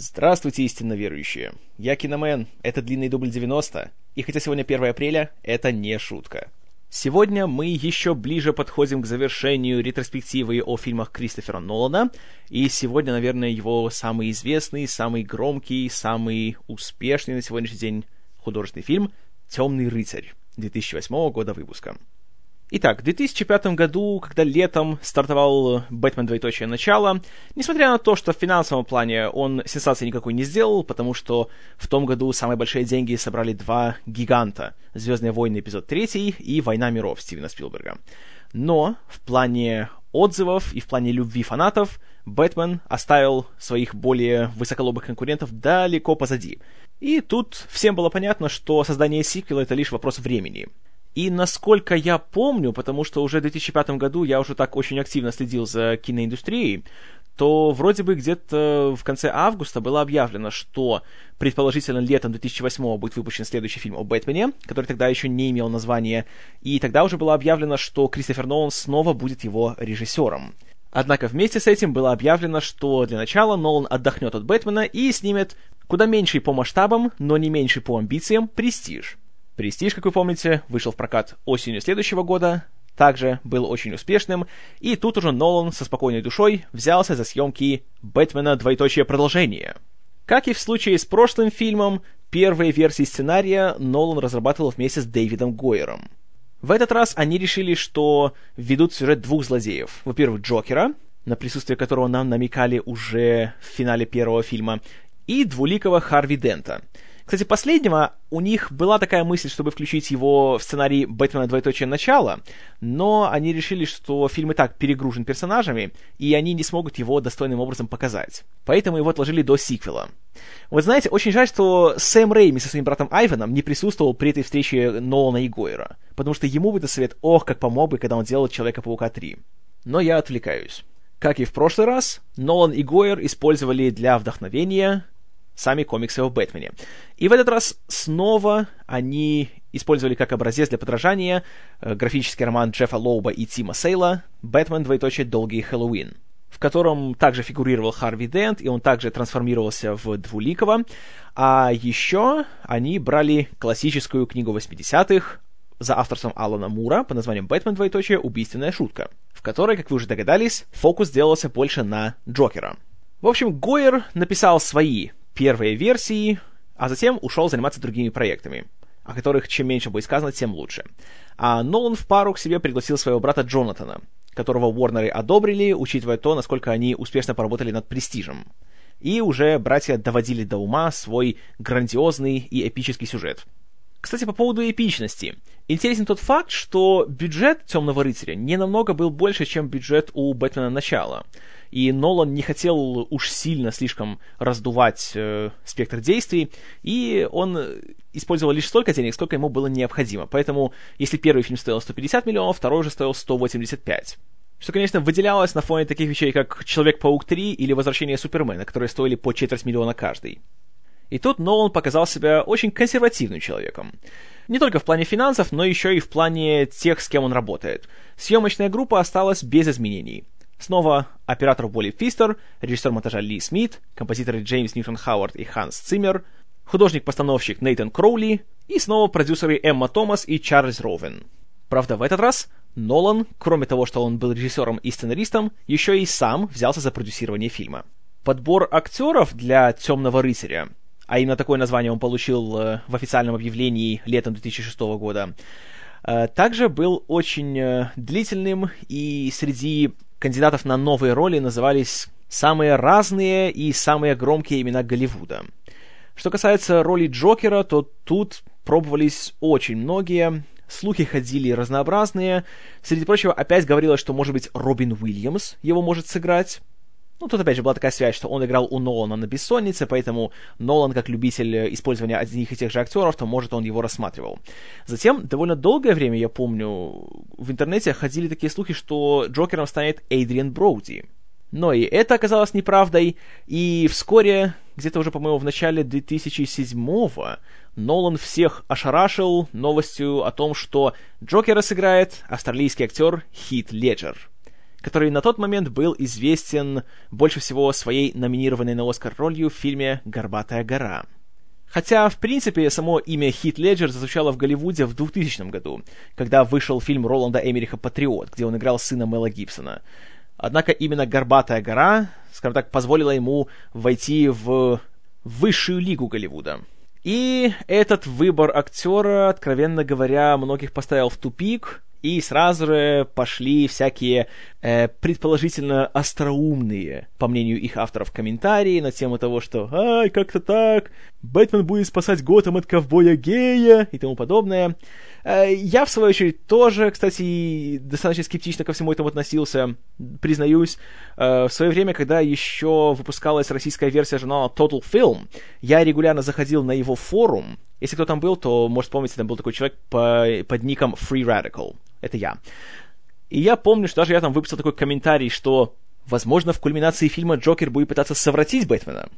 Здравствуйте, истинно верующие. Я Киномен, это длинный дубль 90, и хотя сегодня 1 апреля, это не шутка. Сегодня мы еще ближе подходим к завершению ретроспективы о фильмах Кристофера Нолана, и сегодня, наверное, его самый известный, самый громкий, самый успешный на сегодняшний день художественный фильм «Темный рыцарь» 2008 года выпуска. Итак, в 2005 году, когда летом стартовал «Бэтмен. Двоеточие. Начало», несмотря на то, что в финансовом плане он сенсации никакой не сделал, потому что в том году самые большие деньги собрали два гиганта — «Звездные войны. Эпизод 3» и «Война миров» Стивена Спилберга. Но в плане отзывов и в плане любви фанатов Бэтмен оставил своих более высоколобых конкурентов далеко позади. И тут всем было понятно, что создание сиквела — это лишь вопрос времени — и насколько я помню, потому что уже в 2005 году я уже так очень активно следил за киноиндустрией, то вроде бы где-то в конце августа было объявлено, что предположительно летом 2008 будет выпущен следующий фильм о Бэтмене, который тогда еще не имел названия, и тогда уже было объявлено, что Кристофер Нолан снова будет его режиссером. Однако вместе с этим было объявлено, что для начала Нолан отдохнет от Бэтмена и снимет куда меньший по масштабам, но не меньший по амбициям «Престиж». «Престиж», как вы помните, вышел в прокат осенью следующего года, также был очень успешным, и тут уже Нолан со спокойной душой взялся за съемки «Бэтмена. Двоеточие продолжение». Как и в случае с прошлым фильмом, первые версии сценария Нолан разрабатывал вместе с Дэвидом Гойером. В этот раз они решили, что введут в сюжет двух злодеев. Во-первых, Джокера, на присутствие которого нам намекали уже в финале первого фильма, и двуликого Харви Дента — кстати, последнего у них была такая мысль, чтобы включить его в сценарий «Бэтмена. Двоеточие. Начало», но они решили, что фильм и так перегружен персонажами, и они не смогут его достойным образом показать. Поэтому его отложили до сиквела. Вы знаете, очень жаль, что Сэм Рейми со своим братом Айвеном не присутствовал при этой встрече Нолана и Гойера, потому что ему бы этот совет ох, как помог бы, когда он делал «Человека-паука 3». Но я отвлекаюсь. Как и в прошлый раз, Нолан и Гойер использовали для вдохновения сами комиксы о Бэтмене. И в этот раз снова они использовали как образец для подражания э, графический роман Джеффа Лоуба и Тима Сейла «Бэтмен. Двоеточие. Долгий Хэллоуин», в котором также фигурировал Харви Дент, и он также трансформировался в Двуликого. А еще они брали классическую книгу 80-х за авторством Алана Мура под названием «Бэтмен. Двоеточие. Убийственная шутка», в которой, как вы уже догадались, фокус делался больше на Джокера. В общем, Гойер написал свои первые версии, а затем ушел заниматься другими проектами, о которых чем меньше будет сказано, тем лучше. А Нолан в пару к себе пригласил своего брата Джонатана, которого Уорнеры одобрили, учитывая то, насколько они успешно поработали над «Престижем». И уже братья доводили до ума свой грандиозный и эпический сюжет. Кстати, по поводу эпичности. Интересен тот факт, что бюджет «Темного рыцаря» не намного был больше, чем бюджет у «Бэтмена. Начала» и Нолан не хотел уж сильно слишком раздувать э, спектр действий, и он использовал лишь столько денег, сколько ему было необходимо. Поэтому, если первый фильм стоил 150 миллионов, второй же стоил 185. Что, конечно, выделялось на фоне таких вещей, как «Человек-паук 3» или «Возвращение Супермена», которые стоили по четверть миллиона каждый. И тут Нолан показал себя очень консервативным человеком. Не только в плане финансов, но еще и в плане тех, с кем он работает. Съемочная группа осталась без изменений. Снова оператор Уолли Фистер, режиссер монтажа Ли Смит, композиторы Джеймс Ньютон Хауард и Ханс Циммер, художник-постановщик Нейтан Кроули и снова продюсеры Эмма Томас и Чарльз Роуэн. Правда, в этот раз Нолан, кроме того, что он был режиссером и сценаристом, еще и сам взялся за продюсирование фильма. Подбор актеров для «Темного рыцаря», а именно такое название он получил э, в официальном объявлении летом 2006 года, э, также был очень э, длительным, и среди кандидатов на новые роли назывались самые разные и самые громкие имена Голливуда. Что касается роли Джокера, то тут пробовались очень многие, слухи ходили разнообразные. Среди прочего, опять говорилось, что, может быть, Робин Уильямс его может сыграть. Ну, тут опять же была такая связь, что он играл у Нолана на «Бессоннице», поэтому Нолан, как любитель использования одних и тех же актеров, то, может, он его рассматривал. Затем, довольно долгое время, я помню, в интернете ходили такие слухи, что Джокером станет Эйдриан Броуди. Но и это оказалось неправдой, и вскоре, где-то уже, по-моему, в начале 2007-го, Нолан всех ошарашил новостью о том, что Джокера сыграет австралийский актер Хит Леджер. Который на тот момент был известен больше всего своей номинированной на Оскар ролью в фильме «Горбатая гора». Хотя, в принципе, само имя Хит Леджер зазвучало в Голливуде в 2000 году, когда вышел фильм Роланда Эмериха «Патриот», где он играл сына Мела Гибсона. Однако именно «Горбатая гора», скажем так, позволила ему войти в высшую лигу Голливуда. И этот выбор актера, откровенно говоря, многих поставил в тупик, и сразу же пошли всякие э, предположительно остроумные, по мнению их авторов, комментарии на тему того, что «Ай, как-то так, Бэтмен будет спасать Готэм от ковбоя-гея» и тому подобное. Э, я, в свою очередь, тоже, кстати, достаточно скептично ко всему этому относился, признаюсь. Э, в свое время, когда еще выпускалась российская версия журнала Total Film, я регулярно заходил на его форум. Если кто там был, то, может, помните, там был такой человек по, под ником Free Radical. Это я. И я помню, что даже я там выписал такой комментарий, что, возможно, в кульминации фильма Джокер будет пытаться совратить Бэтмена.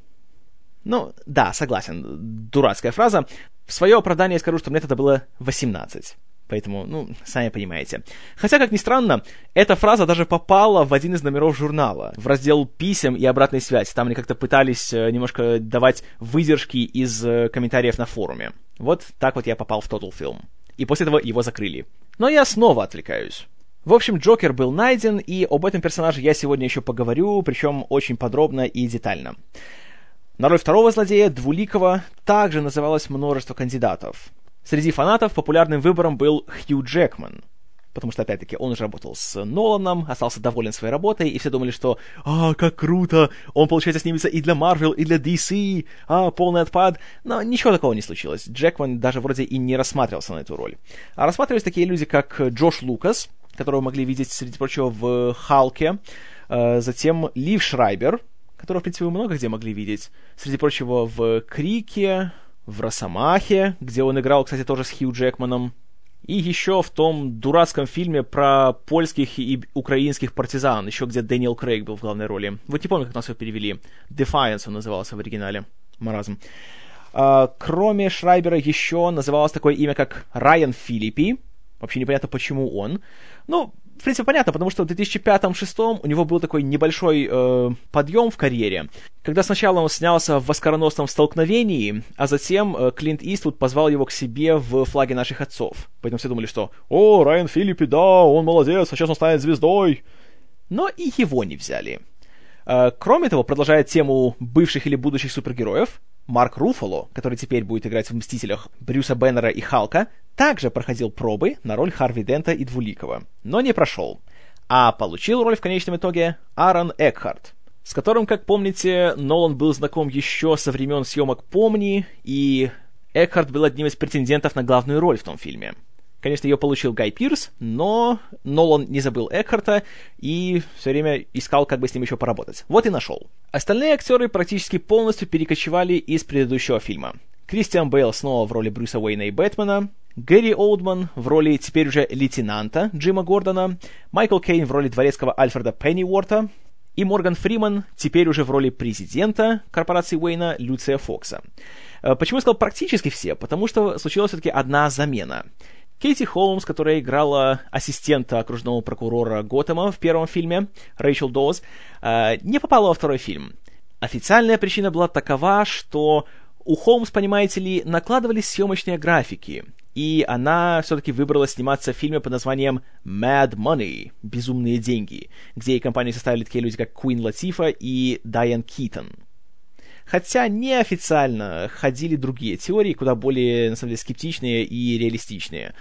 Ну, да, согласен, дурацкая фраза. В свое оправдание скажу, что мне тогда было 18. Поэтому, ну, сами понимаете. Хотя, как ни странно, эта фраза даже попала в один из номеров журнала, в раздел писем и обратной связи. Там они как-то пытались э, немножко давать выдержки из э, комментариев на форуме. Вот так вот я попал в Total Film. И после этого его закрыли. Но я снова отвлекаюсь. В общем, Джокер был найден, и об этом персонаже я сегодня еще поговорю, причем очень подробно и детально. На роль второго злодея, Двуликого, также называлось множество кандидатов. Среди фанатов популярным выбором был Хью Джекман, потому что, опять-таки, он уже работал с Ноланом, остался доволен своей работой, и все думали, что «А, как круто! Он, получается, снимется и для Marvel, и для DC! А, полный отпад!» Но ничего такого не случилось. Джекман даже вроде и не рассматривался на эту роль. А рассматривались такие люди, как Джош Лукас, которого могли видеть, среди прочего, в «Халке», э, затем Лив Шрайбер, которого, в принципе, вы много где могли видеть. Среди прочего, в «Крике», в «Росомахе», где он играл, кстати, тоже с Хью Джекманом. И еще в том дурацком фильме про польских и украинских партизан, еще где Дэниел Крейг был в главной роли. Вот не помню, как нас его перевели. Defiance он назывался в оригинале. Маразм. А, кроме Шрайбера еще называлось такое имя, как Райан Филиппи. Вообще непонятно, почему он. Ну, в принципе, понятно, потому что в 2005-2006 у него был такой небольшой э, подъем в карьере, когда сначала он снялся в «Оскароносном столкновении», а затем э, Клинт Иствуд позвал его к себе в «Флаге наших отцов». Поэтому все думали, что «О, Райан Филиппи, да, он молодец, а сейчас он станет звездой». Но и его не взяли. Э, кроме того, продолжая тему бывших или будущих супергероев, Марк Руфало, который теперь будет играть в «Мстителях» Брюса Беннера и Халка, также проходил пробы на роль Харви Дента и Двуликова, но не прошел. А получил роль в конечном итоге Аарон Экхарт, с которым, как помните, Нолан был знаком еще со времен съемок «Помни», и Экхарт был одним из претендентов на главную роль в том фильме. Конечно, ее получил Гай Пирс, но Нолан не забыл Экхарта и все время искал, как бы с ним еще поработать. Вот и нашел. Остальные актеры практически полностью перекочевали из предыдущего фильма. Кристиан Бейл снова в роли Брюса Уэйна и Бэтмена, Гэри Олдман в роли теперь уже лейтенанта Джима Гордона, Майкл Кейн в роли дворецкого Альфреда Пенниуорта и Морган Фриман теперь уже в роли президента корпорации Уэйна Люция Фокса. Э, почему я сказал практически все? Потому что случилась все-таки одна замена. Кейти Холмс, которая играла ассистента окружного прокурора Готэма в первом фильме, Рэйчел Доуз, э, не попала во второй фильм. Официальная причина была такова, что у Холмс, понимаете ли, накладывались съемочные графики, и она все-таки выбрала сниматься в фильме под названием Mad Money — «Безумные деньги», где и компании составили такие люди, как Куин Латифа и Дайан Китон. Хотя неофициально ходили другие теории, куда более, на самом деле, скептичные и реалистичные.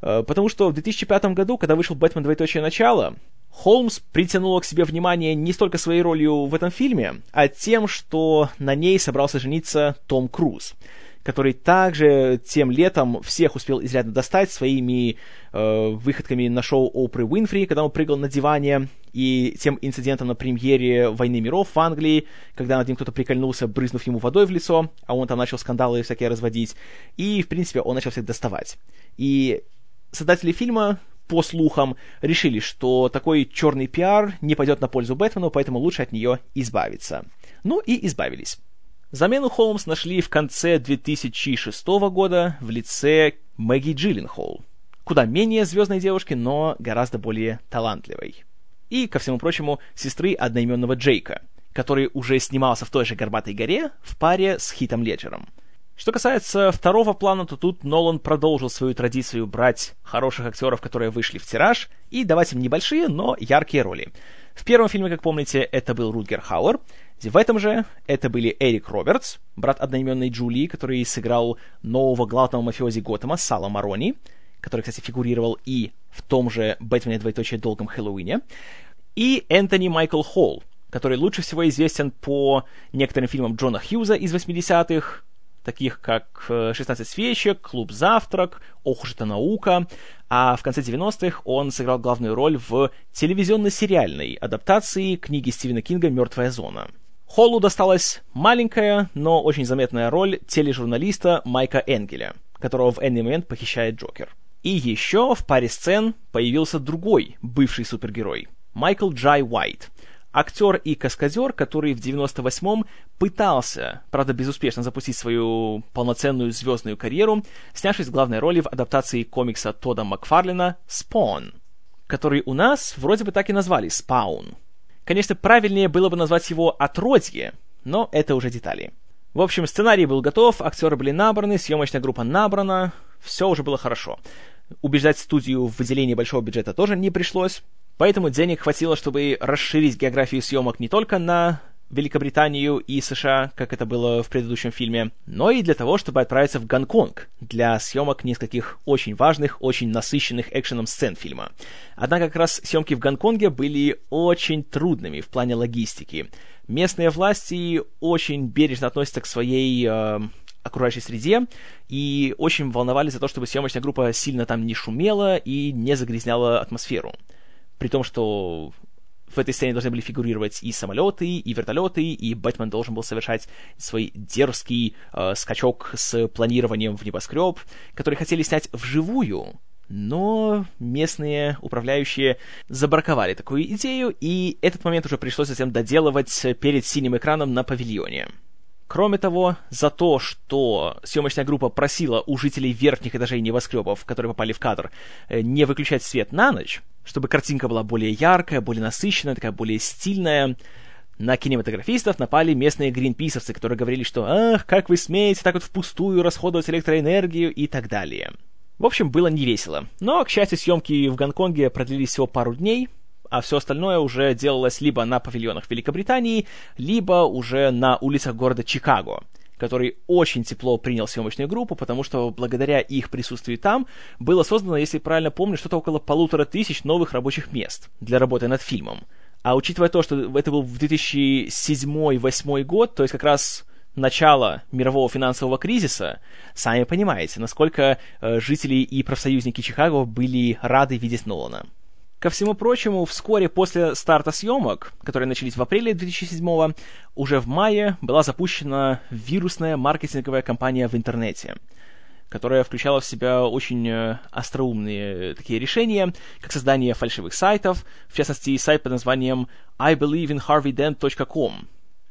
Э, потому что в 2005 году, когда вышел «Бэтмен. Двоеточие. Начало», Холмс притянула к себе внимание не столько своей ролью в этом фильме, а тем, что на ней собрался жениться Том Круз — который также тем летом всех успел изрядно достать своими э, выходками на шоу Опры Уинфри, когда он прыгал на диване, и тем инцидентом на премьере «Войны миров» в Англии, когда над ним кто-то прикольнулся, брызнув ему водой в лицо, а он там начал скандалы всякие разводить, и, в принципе, он начал всех доставать. И создатели фильма по слухам, решили, что такой черный пиар не пойдет на пользу Бэтмену, поэтому лучше от нее избавиться. Ну и избавились. Замену Холмс нашли в конце 2006 года в лице Мэгги Джилленхол, куда менее звездной девушки, но гораздо более талантливой. и, ко всему прочему, сестры одноименного Джейка, который уже снимался в той же «Горбатой горе» в паре с Хитом Леджером. Что касается второго плана, то тут Нолан продолжил свою традицию брать хороших актеров, которые вышли в тираж, и давать им небольшие, но яркие роли. В первом фильме, как помните, это был Рутгер Хауэр. В этом же это были Эрик Робертс, брат одноименной Джулии, который сыграл нового главного мафиози Готэма, Сала Марони, который, кстати, фигурировал и в том же «Бэтмене двоеточие долгом Хэллоуине», и Энтони Майкл Холл, который лучше всего известен по некоторым фильмам Джона Хьюза из 80-х, таких как «16 свечек», «Клуб завтрак», «Ох уж это наука», а в конце 90-х он сыграл главную роль в телевизионно-сериальной адаптации книги Стивена Кинга «Мертвая зона». Холлу досталась маленькая, но очень заметная роль тележурналиста Майка Энгеля, которого в энный момент похищает Джокер. И еще в паре сцен появился другой бывший супергерой — Майкл Джай Уайт, актер и каскадер, который в 98-м пытался, правда безуспешно, запустить свою полноценную звездную карьеру, снявшись в главной роли в адаптации комикса Тода Макфарлина «Spawn», который у нас вроде бы так и назвали «Spawn». Конечно, правильнее было бы назвать его «Отродье», но это уже детали. В общем, сценарий был готов, актеры были набраны, съемочная группа набрана, все уже было хорошо. Убеждать студию в выделении большого бюджета тоже не пришлось, поэтому денег хватило, чтобы расширить географию съемок не только на Великобританию и США, как это было в предыдущем фильме, но и для того, чтобы отправиться в Гонконг для съемок нескольких очень важных, очень насыщенных экшеном сцен фильма. Однако как раз съемки в Гонконге были очень трудными в плане логистики. Местные власти очень бережно относятся к своей э, окружающей среде и очень волновались за то, чтобы съемочная группа сильно там не шумела и не загрязняла атмосферу. При том, что в этой сцене должны были фигурировать и самолеты, и вертолеты, и Бэтмен должен был совершать свой дерзкий э, скачок с планированием в небоскреб, который хотели снять вживую, но местные управляющие забраковали такую идею, и этот момент уже пришлось затем доделывать перед синим экраном на павильоне. Кроме того, за то, что съемочная группа просила у жителей верхних этажей небоскребов, которые попали в кадр, э, не выключать свет на ночь, чтобы картинка была более яркая, более насыщенная, такая более стильная, на кинематографистов напали местные гринписовцы, которые говорили, что «Ах, как вы смеете так вот впустую расходовать электроэнергию» и так далее. В общем, было невесело. Но, к счастью, съемки в Гонконге продлились всего пару дней, а все остальное уже делалось либо на павильонах Великобритании, либо уже на улицах города Чикаго, который очень тепло принял съемочную группу, потому что благодаря их присутствию там было создано, если правильно помню, что-то около полутора тысяч новых рабочих мест для работы над фильмом. А учитывая то, что это был в 2007-2008 год, то есть как раз начало мирового финансового кризиса, сами понимаете, насколько э, жители и профсоюзники Чикаго были рады видеть Нолана. Ко всему прочему, вскоре после старта съемок, которые начались в апреле 2007 уже в мае была запущена вирусная маркетинговая кампания в интернете, которая включала в себя очень э, остроумные такие решения, как создание фальшивых сайтов, в частности, сайт под названием ibelieveinharveydent.com,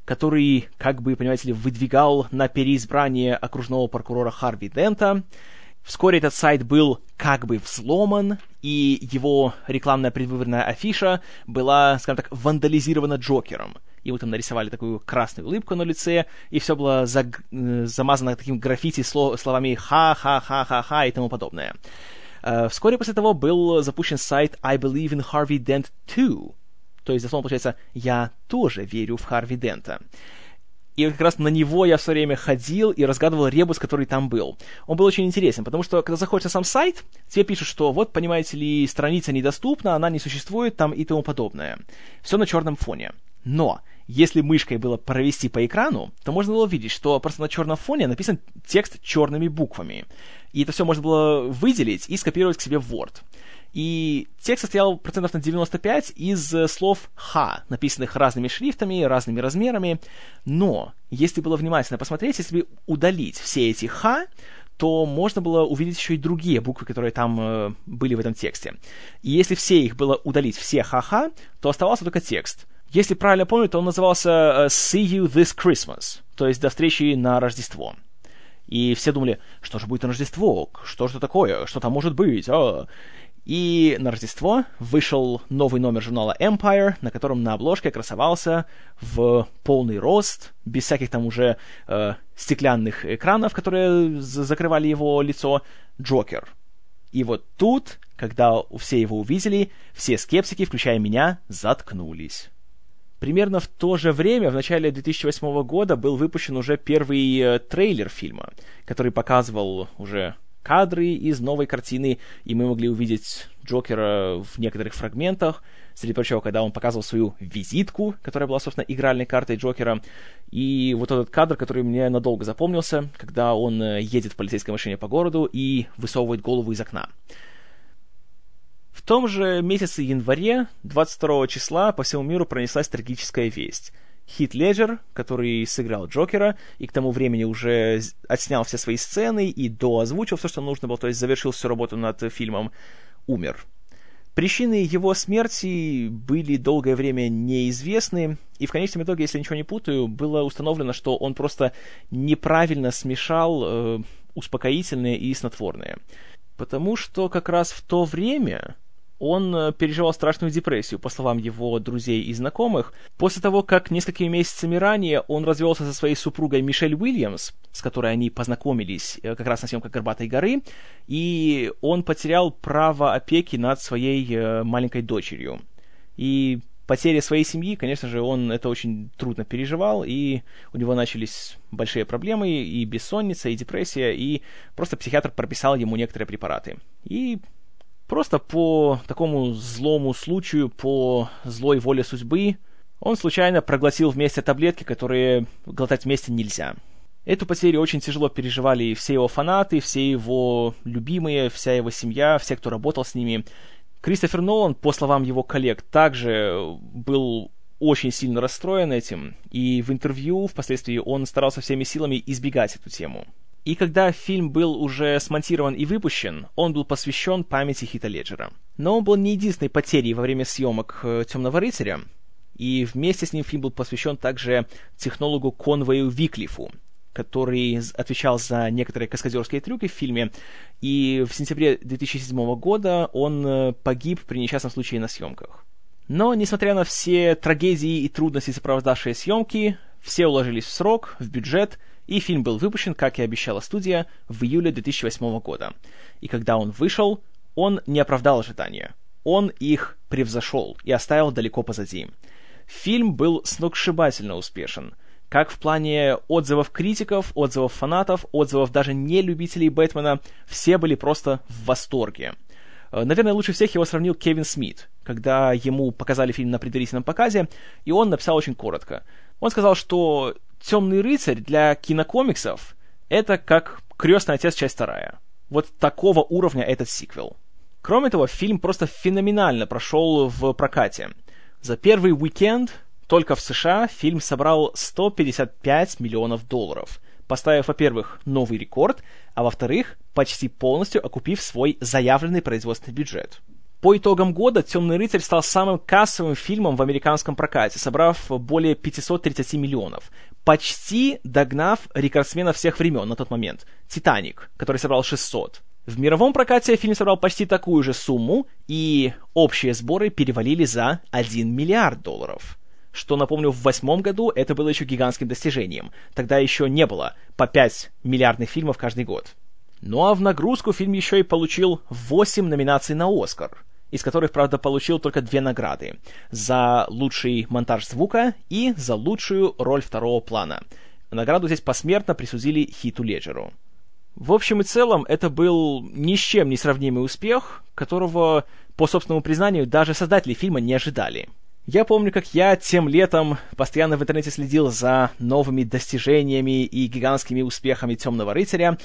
который, как бы, понимаете ли, выдвигал на переизбрание окружного прокурора Харви Дента, Вскоре этот сайт был как бы взломан, и его рекламная предвыборная афиша была, скажем так, вандализирована Джокером. Ему там нарисовали такую красную улыбку на лице, и все было заг... Э, замазано таким граффити слов... словами «ха-ха-ха-ха-ха» и тому подобное. Uh, вскоре после того был запущен сайт I Believe in Harvey Dent 2, то есть, дословно получается, «Я тоже верю в Харви Дента». И как раз на него я все время ходил и разгадывал ребус, который там был. Он был очень интересен, потому что, когда заходишь на сам сайт, тебе пишут, что вот, понимаете ли, страница недоступна, она не существует там и тому подобное. Все на черном фоне. Но, если мышкой было провести по экрану, то можно было увидеть, что просто на черном фоне написан текст черными буквами. И это все можно было выделить и скопировать к себе в Word. И текст состоял процентов на 95 из э, слов «ха», написанных разными шрифтами, разными размерами. Но, если было внимательно посмотреть, если удалить все эти «ха», то можно было увидеть еще и другие буквы, которые там э, были в этом тексте. И если все их было удалить, все «ха-ха», то оставался только текст. Если правильно помню, то он назывался э, «See you this Christmas», то есть «До встречи на Рождество». И все думали, что же будет на Рождество, что же это такое, что там может быть, а? И на Рождество вышел новый номер журнала Empire, на котором на обложке красовался в полный рост, без всяких там уже э, стеклянных экранов, которые закрывали его лицо, Джокер. И вот тут, когда все его увидели, все скептики, включая меня, заткнулись. Примерно в то же время, в начале 2008 года, был выпущен уже первый э, трейлер фильма, который показывал уже кадры из новой картины, и мы могли увидеть Джокера в некоторых фрагментах. Среди прочего, когда он показывал свою визитку, которая была, собственно, игральной картой Джокера. И вот этот кадр, который мне надолго запомнился, когда он э, едет в полицейской машине по городу и высовывает голову из окна. В том же месяце январе, 22 числа, по всему миру пронеслась трагическая весть — Хит Леджер, который сыграл Джокера, и к тому времени уже отснял все свои сцены и доозвучил все, что нужно было, то есть завершил всю работу над фильмом, умер. Причины его смерти были долгое время неизвестны, и в конечном итоге, если ничего не путаю, было установлено, что он просто неправильно смешал э, успокоительные и снотворные. Потому что как раз в то время он э, переживал страшную депрессию, по словам его друзей и знакомых, после того, как несколькими месяцами ранее он развелся со своей супругой Мишель Уильямс, с которой они познакомились э, как раз на съемках «Горбатой горы», и он потерял право опеки над своей э, маленькой дочерью. И потеря своей семьи, конечно же, он это очень трудно переживал, и у него начались большие проблемы, и бессонница, и депрессия, и просто психиатр прописал ему некоторые препараты. И Просто по такому злому случаю, по злой воле судьбы, он случайно проглотил вместе таблетки, которые глотать вместе нельзя. Эту потерю очень тяжело переживали все его фанаты, все его любимые, вся его семья, все, кто работал с ними. Кристофер Нолан, по словам его коллег, также был очень сильно расстроен этим, и в интервью впоследствии он старался всеми силами избегать эту тему. И когда фильм был уже смонтирован и выпущен, он был посвящен памяти Хита Леджера. Но он был не единственной потерей во время съемок э, «Темного рыцаря», и вместе с ним фильм был посвящен также технологу Конвею Виклифу, который отвечал за некоторые каскадерские трюки в фильме, и в сентябре 2007 года он э, погиб при несчастном случае на съемках. Но, несмотря на все трагедии и трудности, сопровождавшие съемки, все уложились в срок, в бюджет, и фильм был выпущен, как и обещала студия, в июле 2008 года. И когда он вышел, он не оправдал ожидания. Он их превзошел и оставил далеко позади. Фильм был сногсшибательно успешен. Как в плане отзывов критиков, отзывов фанатов, отзывов даже не любителей Бэтмена, все были просто в восторге. Э, наверное, лучше всех его сравнил Кевин Смит, когда ему показали фильм на предварительном показе, и он написал очень коротко. Он сказал, что Темный рыцарь для кинокомиксов это как Крестный отец часть вторая. Вот такого уровня этот сиквел. Кроме того, фильм просто феноменально прошел в прокате. За первый уикенд только в США фильм собрал 155 миллионов долларов, поставив, во-первых, новый рекорд, а во-вторых, почти полностью окупив свой заявленный производственный бюджет. По итогам года «Темный рыцарь» стал самым кассовым фильмом в американском прокате, собрав более 530 миллионов, почти догнав рекордсмена всех времен на тот момент — «Титаник», который собрал 600. В мировом прокате фильм собрал почти такую же сумму, и общие сборы перевалили за 1 миллиард долларов. Что, напомню, в восьмом году это было еще гигантским достижением. Тогда еще не было по 5 миллиардных фильмов каждый год. Ну а в нагрузку фильм еще и получил 8 номинаций на «Оскар», из которых, правда, получил только две награды. За лучший монтаж звука и за лучшую роль второго плана. Награду здесь посмертно присудили Хиту Леджеру. В общем и целом, это был ни с чем не сравнимый успех, которого, по собственному признанию, даже создатели фильма не ожидали. Я помню, как я тем летом постоянно в интернете следил за новыми достижениями и гигантскими успехами Темного рыцаря,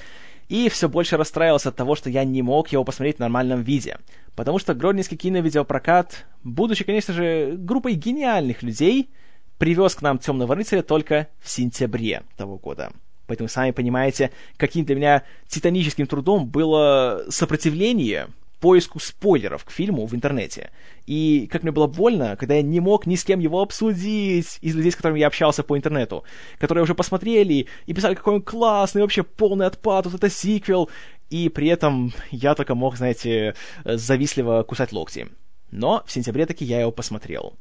и все больше расстраивался от того, что я не мог его посмотреть в нормальном виде. Потому что Гродненский киновидеопрокат, будучи, конечно же, группой гениальных людей, привез к нам «Темного рыцаря» только в сентябре того года. Поэтому, сами понимаете, каким для меня титаническим трудом было сопротивление поиску спойлеров к фильму в интернете. И как мне было больно, когда я не мог ни с кем его обсудить из людей, с которыми я общался по интернету, которые уже посмотрели и писали, какой он классный, вообще полный отпад, вот это сиквел, и при этом я только мог, знаете, завистливо кусать локти. Но в сентябре таки я его посмотрел.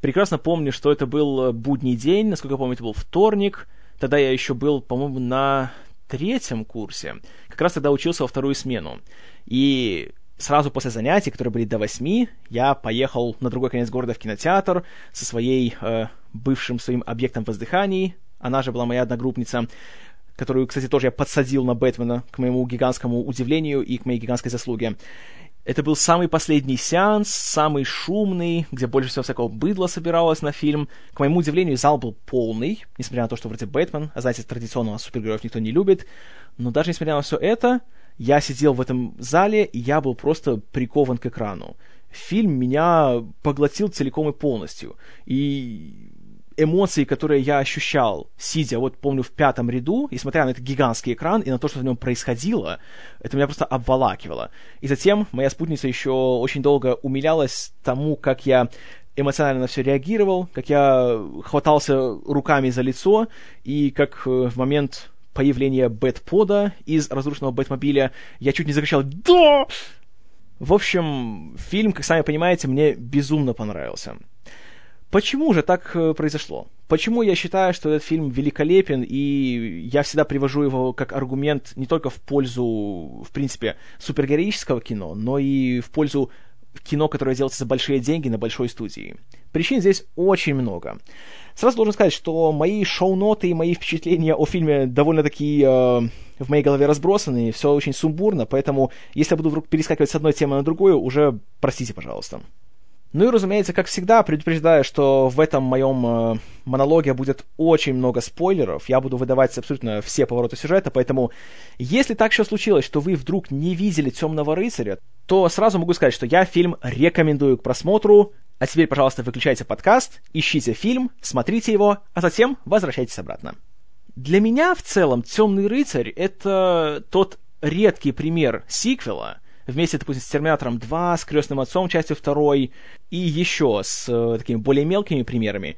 Прекрасно помню, что это был будний день, насколько я помню, это был вторник, тогда я еще был, по-моему, на третьем курсе, как раз тогда учился во вторую смену. И сразу после занятий, которые были до восьми, я поехал на другой конец города в кинотеатр со своей э, бывшим своим объектом воздыханий. Она же была моя одногруппница, которую, кстати, тоже я подсадил на Бэтмена, к моему гигантскому удивлению и к моей гигантской заслуге. Это был самый последний сеанс, самый шумный, где больше всего всякого быдла собиралось на фильм. К моему удивлению, зал был полный, несмотря на то, что вроде Бэтмен, а знаете, традиционно супергероев никто не любит. Но даже несмотря на все это, я сидел в этом зале, и я был просто прикован к экрану. Фильм меня поглотил целиком и полностью. И эмоции, которые я ощущал, сидя, вот помню, в пятом ряду, и смотря на этот гигантский экран и на то, что в нем происходило, это меня просто обволакивало. И затем моя спутница еще очень долго умилялась тому, как я эмоционально на все реагировал, как я хватался руками за лицо, и как э, в момент появления Бэтпода из разрушенного Бэтмобиля я чуть не закричал «Да!». В общем, фильм, как сами понимаете, мне безумно понравился. Почему же так э, произошло? Почему я считаю, что этот фильм великолепен, и я всегда привожу его как аргумент не только в пользу, в принципе, супергероического кино, но и в пользу кино, которое делается за большие деньги на большой студии. Причин здесь очень много. Сразу должен сказать, что мои шоу-ноты и мои впечатления о фильме довольно-таки э, в моей голове разбросаны, все очень сумбурно, поэтому если я буду вдруг перескакивать с одной темы на другую, уже простите, пожалуйста. Ну и, разумеется, как всегда, предупреждаю, что в этом моем э, монологе будет очень много спойлеров. Я буду выдавать абсолютно все повороты сюжета, поэтому если так еще случилось, что вы вдруг не видели «Темного рыцаря», то сразу могу сказать, что я фильм рекомендую к просмотру. А теперь, пожалуйста, выключайте подкаст, ищите фильм, смотрите его, а затем возвращайтесь обратно. Для меня в целом «Темный рыцарь» — это тот редкий пример сиквела — вместе, допустим, с Терминатором 2, с Крестным Отцом частью 2 и еще с э, такими более мелкими примерами,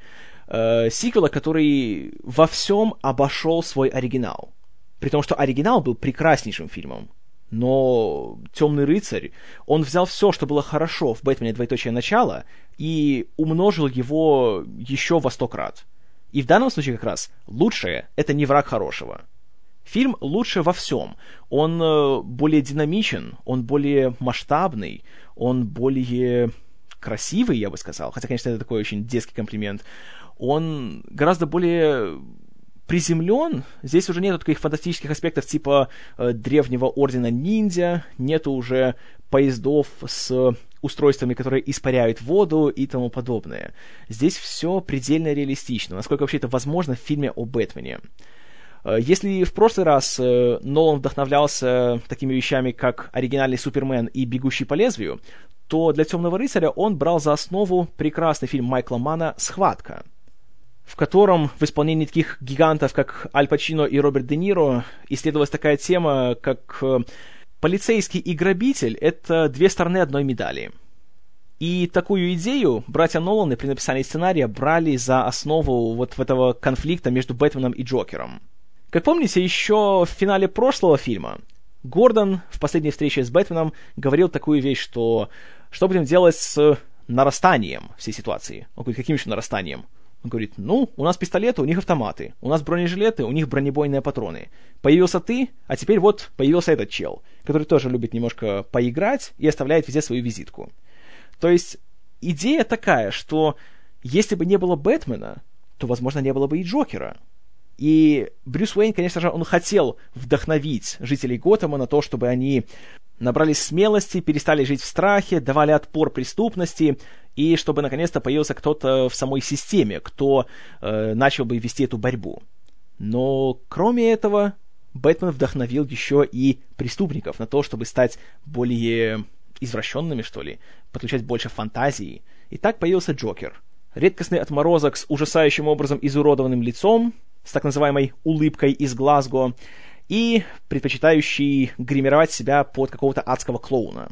э, сиквела, который во всем обошел свой оригинал. При том, что оригинал был прекраснейшим фильмом. Но Темный рыцарь, он взял все, что было хорошо в Бэтмене двоеточие начала, и умножил его еще во сто крат. И в данном случае как раз лучшее — это не враг хорошего. Фильм лучше во всем. Он э, более динамичен, он более масштабный, он более красивый, я бы сказал. Хотя, конечно, это такой очень детский комплимент. Он гораздо более приземлен. Здесь уже нет таких фантастических аспектов типа э, древнего ордена ниндзя, нету уже поездов с устройствами, которые испаряют воду и тому подобное. Здесь все предельно реалистично, насколько вообще это возможно в фильме о Бэтмене. Э, если в прошлый раз э, Нолан вдохновлялся такими вещами, как оригинальный Супермен и Бегущий по лезвию, то для Темного рыцаря он брал за основу прекрасный фильм Майкла Мана «Схватка», в котором в исполнении таких гигантов, как Аль Пачино и Роберт Де Ниро, исследовалась такая тема, как э, полицейский и грабитель — это две стороны одной медали. И такую идею братья Ноланы при написании сценария брали за основу вот этого конфликта между Бэтменом и Джокером — как помните, еще в финале прошлого фильма Гордон в последней встрече с Бэтменом говорил такую вещь, что что будем делать с нарастанием всей ситуации? Он говорит, каким еще нарастанием? Он говорит, ну, у нас пистолеты, у них автоматы, у нас бронежилеты, у них бронебойные патроны. Появился ты, а теперь вот появился этот чел, который тоже любит немножко поиграть и оставляет везде свою визитку. То есть идея такая, что если бы не было Бэтмена, то, возможно, не было бы и Джокера. И Брюс Уэйн, конечно же, он хотел вдохновить жителей Готэма на то, чтобы они набрались смелости, перестали жить в страхе, давали отпор преступности, и чтобы наконец-то появился кто-то в самой системе, кто э, начал бы вести эту борьбу. Но кроме этого, Бэтмен вдохновил еще и преступников на то, чтобы стать более извращенными, что ли, подключать больше фантазии. И так появился Джокер. Редкостный отморозок с ужасающим образом изуродованным лицом, с так называемой улыбкой из Глазго, и предпочитающий гримировать себя под какого-то адского клоуна.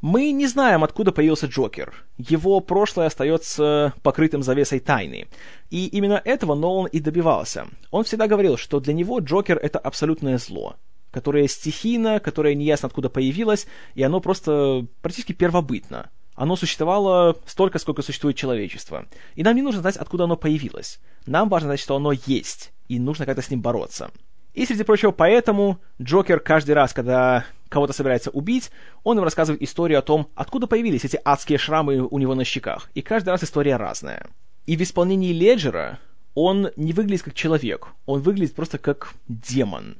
Мы не знаем, откуда появился Джокер. Его прошлое остается покрытым завесой тайны. И именно этого Нолан и добивался. Он всегда говорил, что для него Джокер — это абсолютное зло, которое стихийно, которое неясно откуда появилось, и оно просто практически первобытно. Оно существовало столько, сколько существует человечество. И нам не нужно знать, откуда оно появилось. Нам важно знать, что оно есть, и нужно как-то с ним бороться. И, среди прочего, поэтому Джокер каждый раз, когда кого-то собирается убить, он им рассказывает историю о том, откуда появились эти адские шрамы у него на щеках. И каждый раз история разная. И в исполнении Леджера он не выглядит как человек, он выглядит просто как демон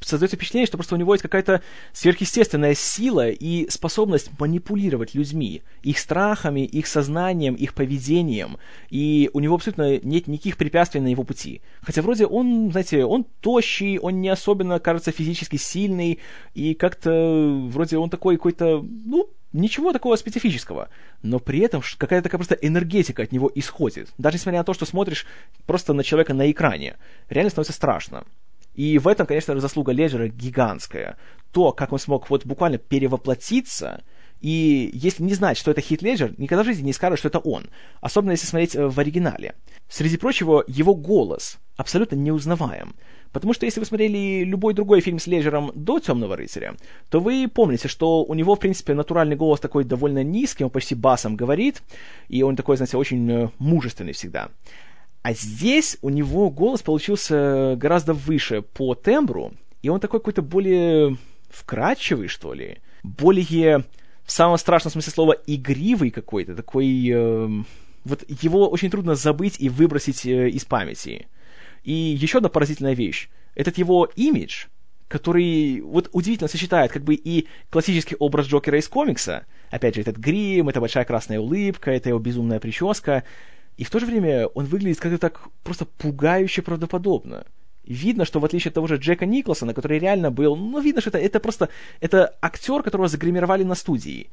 создается впечатление, что просто у него есть какая-то сверхъестественная сила и способность манипулировать людьми, их страхами, их сознанием, их поведением, и у него абсолютно нет никаких препятствий на его пути. Хотя вроде он, знаете, он тощий, он не особенно, кажется, физически сильный, и как-то вроде он такой какой-то, ну, Ничего такого специфического, но при этом какая-то такая просто энергетика от него исходит. Даже несмотря на то, что смотришь просто на человека на экране, реально становится страшно. И в этом, конечно, заслуга Леджера гигантская. То, как он смог вот буквально перевоплотиться, и если не знать, что это Хит Леджер, никогда в жизни не скажут, что это он. Особенно если смотреть э, в оригинале. Среди прочего, его голос абсолютно неузнаваем. Потому что если вы смотрели любой другой фильм с Леджером до «Темного рыцаря», то вы помните, что у него, в принципе, натуральный голос такой довольно низкий, он почти басом говорит, и он такой, знаете, очень э, мужественный всегда. А здесь у него голос получился гораздо выше по тембру, и он такой какой-то более вкрадчивый, что ли, более, в самом страшном смысле слова, игривый какой-то, такой... Э, вот его очень трудно забыть и выбросить э, из памяти. И еще одна поразительная вещь. Этот его имидж, который вот удивительно сочетает как бы и классический образ Джокера из комикса, опять же, этот грим, эта большая красная улыбка, эта его безумная прическа, и в то же время он выглядит как-то так просто пугающе правдоподобно. Видно, что в отличие от того же Джека Николсона, который реально был, ну, видно, что это, это просто, это актер, которого загримировали на студии.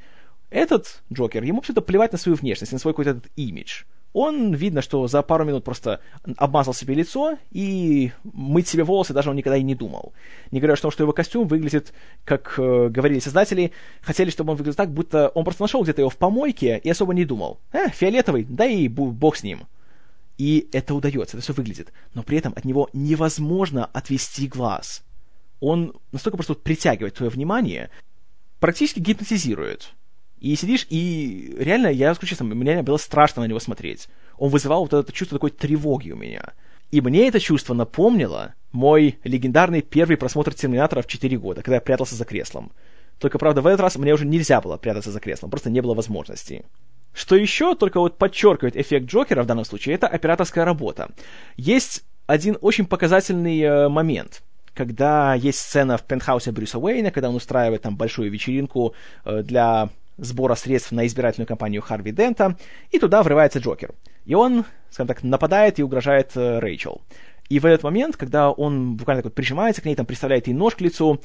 Этот Джокер, ему вообще-то плевать на свою внешность, на свой какой-то этот имидж он, видно, что за пару минут просто обмазал себе лицо, и мыть себе волосы даже он никогда и не думал. Не говоря о том, что его костюм выглядит, как э, говорили создатели, хотели, чтобы он выглядел так, будто он просто нашел где-то его в помойке и особо не думал. Э, фиолетовый, да и бог с ним. И это удается, это все выглядит. Но при этом от него невозможно отвести глаз. Он настолько просто притягивает твое внимание, практически гипнотизирует. И сидишь, и реально, я скажу честно, мне реально было страшно на него смотреть. Он вызывал вот это чувство такой тревоги у меня. И мне это чувство напомнило мой легендарный первый просмотр Терминатора в 4 года, когда я прятался за креслом. Только, правда, в этот раз мне уже нельзя было прятаться за креслом, просто не было возможности. Что еще только вот подчеркивает эффект Джокера в данном случае, это операторская работа. Есть один очень показательный э, момент когда есть сцена в пентхаусе Брюса Уэйна, когда он устраивает там большую вечеринку э, для сбора средств на избирательную кампанию Харви Дента, и туда врывается Джокер. И он, скажем так, нападает и угрожает э, Рэйчел. И в этот момент, когда он буквально так вот прижимается к ней, там приставляет ей нож к лицу,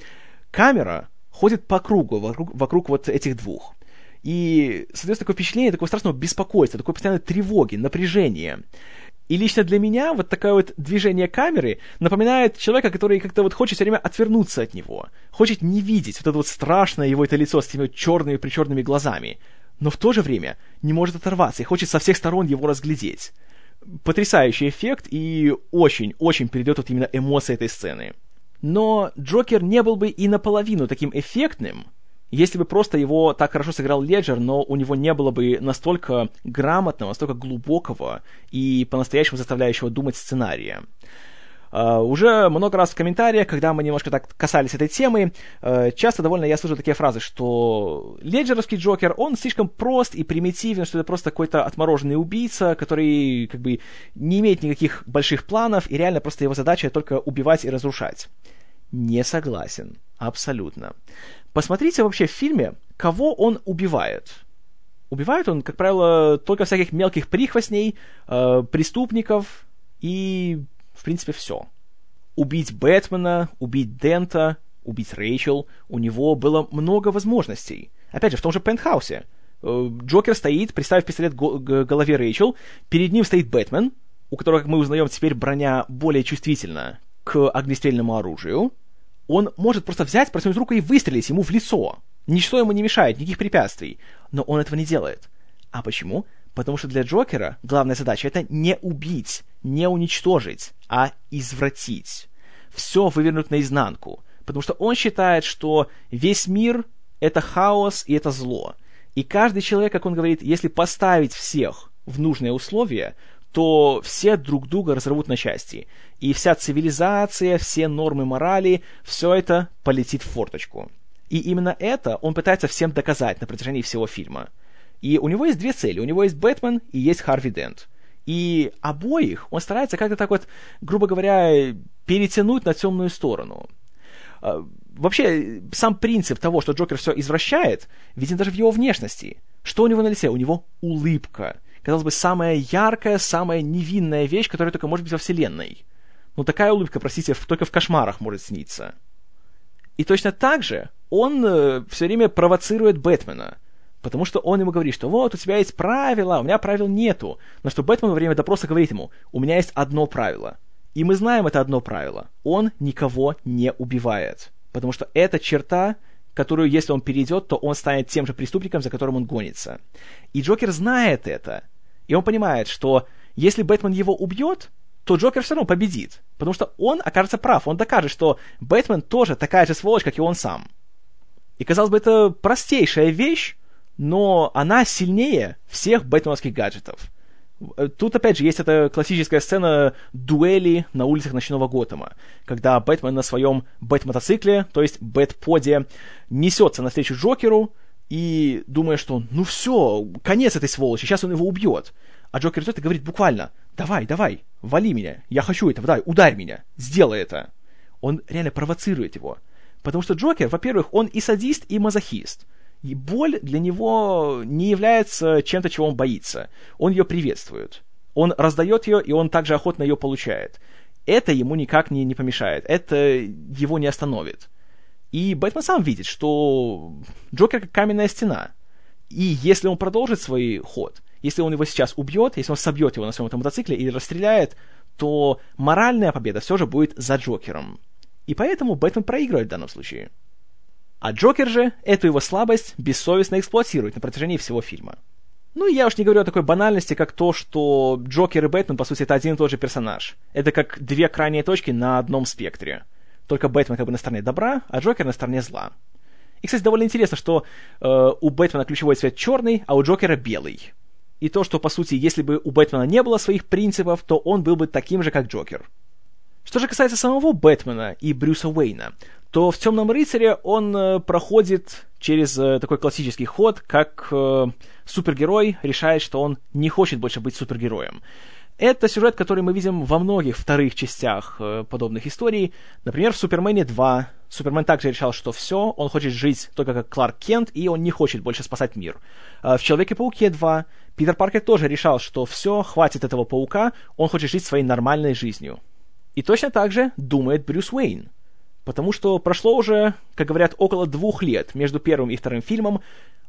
камера ходит по кругу, вокруг, вокруг вот этих двух. И создается такое впечатление такого страшного беспокойства, такой постоянной тревоги, напряжения. И лично для меня вот такое вот движение камеры напоминает человека, который как-то вот хочет все время отвернуться от него, хочет не видеть вот это вот страшное его это лицо с этими вот черными причерными глазами, но в то же время не может оторваться и хочет со всех сторон его разглядеть. Потрясающий эффект и очень-очень передает вот именно эмоции этой сцены. Но Джокер не был бы и наполовину таким эффектным, если бы просто его так хорошо сыграл Леджер, но у него не было бы настолько грамотного, настолько глубокого и по-настоящему заставляющего думать сценария. Uh, уже много раз в комментариях, когда мы немножко так касались этой темы, uh, часто довольно я слышу такие фразы, что леджеровский Джокер, он слишком прост и примитивен, что это просто какой-то отмороженный убийца, который как бы не имеет никаких больших планов, и реально просто его задача только убивать и разрушать. Не согласен. Абсолютно. Посмотрите вообще в фильме, кого он убивает. Убивает он, как правило, только всяких мелких прихвостней, э, преступников и, в принципе, все. Убить Бэтмена, убить Дента, убить Рэйчел, у него было много возможностей. Опять же, в том же пентхаусе. Э, Джокер стоит, приставив пистолет к голове Рэйчел, перед ним стоит Бэтмен, у которого, как мы узнаем, теперь броня более чувствительна к огнестрельному оружию, он может просто взять, протянуть руку и выстрелить ему в лицо. Ничто ему не мешает, никаких препятствий. Но он этого не делает. А почему? Потому что для Джокера главная задача это не убить, не уничтожить, а извратить. Все вывернуть наизнанку. Потому что он считает, что весь мир это хаос и это зло. И каждый человек, как он говорит, если поставить всех в нужные условия, то все друг друга разорвут на части. И вся цивилизация, все нормы морали, все это полетит в форточку. И именно это он пытается всем доказать на протяжении всего фильма. И у него есть две цели. У него есть Бэтмен и есть Харви Дент. И обоих он старается как-то так вот, грубо говоря, перетянуть на темную сторону. А, вообще, сам принцип того, что Джокер все извращает, виден даже в его внешности. Что у него на лице? У него улыбка. Казалось бы, самая яркая, самая невинная вещь, которая только может быть во Вселенной. Но такая улыбка, простите, только в кошмарах может сниться. И точно так же он э, все время провоцирует Бэтмена – Потому что он ему говорит, что вот, у тебя есть правила, у меня правил нету. На что Бэтмен во время допроса говорит ему, у меня есть одно правило. И мы знаем это одно правило. Он никого не убивает. Потому что это черта, которую, если он перейдет, то он станет тем же преступником, за которым он гонится. И Джокер знает это. И он понимает, что если Бэтмен его убьет, то Джокер все равно победит. Потому что он окажется прав. Он докажет, что Бэтмен тоже такая же сволочь, как и он сам. И, казалось бы, это простейшая вещь, но она сильнее всех бэтменовских гаджетов. Э, тут, опять же, есть эта классическая сцена дуэли на улицах ночного Готэма, когда Бэтмен на своем бэт-мотоцикле, то есть бэт-поде, несется навстречу Джокеру и думая, что ну все, конец этой сволочи, сейчас он его убьет. А Джокер идет и говорит буквально, давай, давай, вали меня, я хочу этого, давай, ударь меня, сделай это. Он реально провоцирует его. Потому что Джокер, во-первых, он и садист, и мазохист – и боль для него не является чем-то, чего он боится. Он ее приветствует. Он раздает ее, и он также охотно ее получает. Это ему никак не, не помешает. Это его не остановит. И Бэтмен сам видит, что Джокер как каменная стена. И если он продолжит свой ход, если он его сейчас убьет, если он собьет его на своем этом мотоцикле или расстреляет, то моральная победа все же будет за Джокером. И поэтому Бэтмен проигрывает в данном случае. А Джокер же эту его слабость бессовестно эксплуатирует на протяжении всего фильма. Ну и я уж не говорю о такой банальности, как то, что Джокер и Бэтмен, по сути, это один и тот же персонаж. Это как две крайние точки на одном спектре. Только Бэтмен как бы на стороне добра, а Джокер на стороне зла. И, кстати, довольно интересно, что э, у Бэтмена ключевой цвет черный, а у Джокера белый. И то, что, по сути, если бы у Бэтмена не было своих принципов, то он был бы таким же, как Джокер. Что же касается самого Бэтмена и Брюса Уэйна, то в «Темном рыцаре» он э, проходит через э, такой классический ход, как э, супергерой решает, что он не хочет больше быть супергероем. Это сюжет, который мы видим во многих вторых частях подобных историй. Например, в «Супермене 2» Супермен также решал, что все, он хочет жить только как Кларк Кент, и он не хочет больше спасать мир. В «Человеке-пауке 2» Питер Паркер тоже решал, что все, хватит этого паука, он хочет жить своей нормальной жизнью. И точно так же думает Брюс Уэйн – Потому что прошло уже, как говорят, около двух лет между первым и вторым фильмом.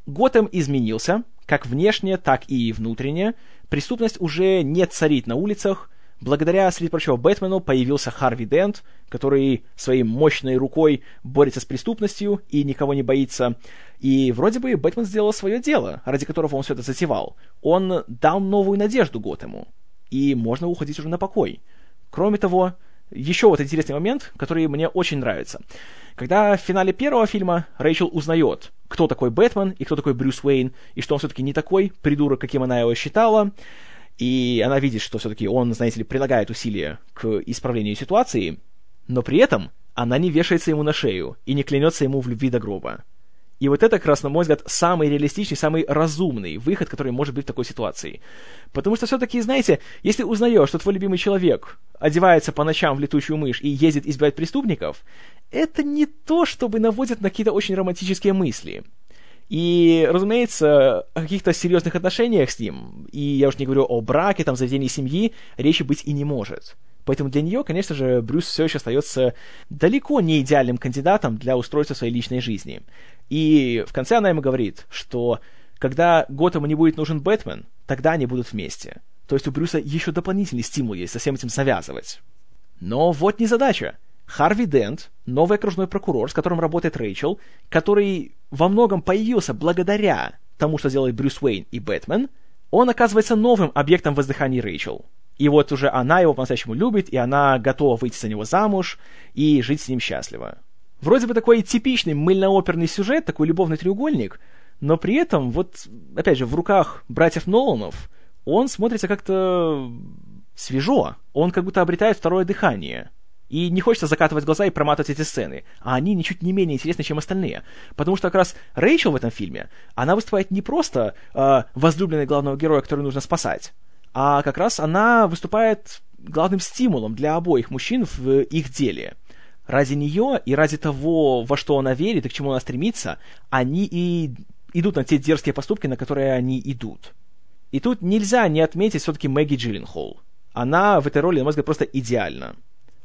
Готэм изменился, как внешне, так и внутренне. Преступность уже не царит на улицах. Благодаря, среди прочего, Бэтмену появился Харви Дент, который своей мощной рукой борется с преступностью и никого не боится. И вроде бы Бэтмен сделал свое дело, ради которого он все это затевал. Он дал новую надежду Готэму. И можно уходить уже на покой. Кроме того, еще вот интересный момент, который мне очень нравится. Когда в финале первого фильма Рэйчел узнает, кто такой Бэтмен и кто такой Брюс Уэйн, и что он все-таки не такой придурок, каким она его считала, и она видит, что все-таки он, знаете ли, прилагает усилия к исправлению ситуации, но при этом она не вешается ему на шею и не клянется ему в любви до гроба. И вот это, как раз, на мой взгляд, самый реалистичный, самый разумный выход, который может быть в такой ситуации. Потому что все-таки, знаете, если узнаешь, что твой любимый человек одевается по ночам в летучую мышь и ездит избивать преступников, это не то, чтобы наводит на какие-то очень романтические мысли. И, разумеется, о каких-то серьезных отношениях с ним, и я уж не говорю о браке, там, заведении семьи, речи быть и не может. Поэтому для нее, конечно же, Брюс все еще остается далеко не идеальным кандидатом для устройства своей личной жизни. И в конце она ему говорит, что когда Готэма не будет нужен Бэтмен, тогда они будут вместе. То есть у Брюса еще дополнительный стимул есть со всем этим завязывать. Но вот не задача. Харви Дент, новый окружной прокурор, с которым работает Рэйчел, который во многом появился благодаря тому, что делает Брюс Уэйн и Бэтмен, он оказывается новым объектом воздыханий Рэйчел. И вот уже она его по-настоящему любит, и она готова выйти за него замуж и жить с ним счастливо. Вроде бы такой типичный мыльно-оперный сюжет, такой любовный треугольник, но при этом, вот, опять же, в руках братьев Ноланов он смотрится как-то свежо. Он как будто обретает второе дыхание. И не хочется закатывать глаза и проматывать эти сцены. А они ничуть не менее интересны, чем остальные. Потому что как раз Рэйчел в этом фильме, она выступает не просто э, возлюбленной главного героя, который нужно спасать, а как раз она выступает главным стимулом для обоих мужчин в их деле. Ради нее и ради того, во что она верит и к чему она стремится, они и идут на те дерзкие поступки, на которые они идут. И тут нельзя не отметить все-таки Мэгги Джилленхол. Она в этой роли, на мой взгляд, просто идеальна.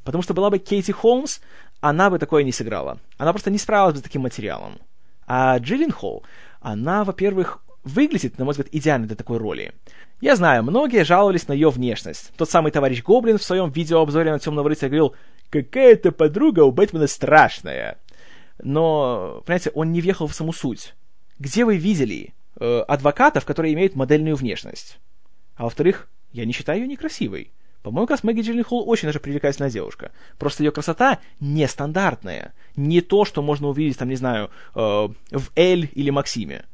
Потому что была бы Кейти Холмс, она бы такое не сыграла. Она просто не справилась бы с таким материалом. А Джилленхол, она, во-первых, выглядит, на мой взгляд, идеально для такой роли. Я знаю, многие жаловались на ее внешность. Тот самый товарищ Гоблин в своем видеообзоре на Темного рыцаря говорил, какая-то подруга у Бэтмена страшная. Но, понимаете, он не въехал в саму суть. Где вы видели э, адвокатов, которые имеют модельную внешность? А во-вторых, я не считаю ее некрасивой. По-моему, как раз Мэгги Джилленхол очень даже привлекательная девушка. Просто ее красота нестандартная. Не то, что можно увидеть, там, не знаю, э, в Эль или Максиме.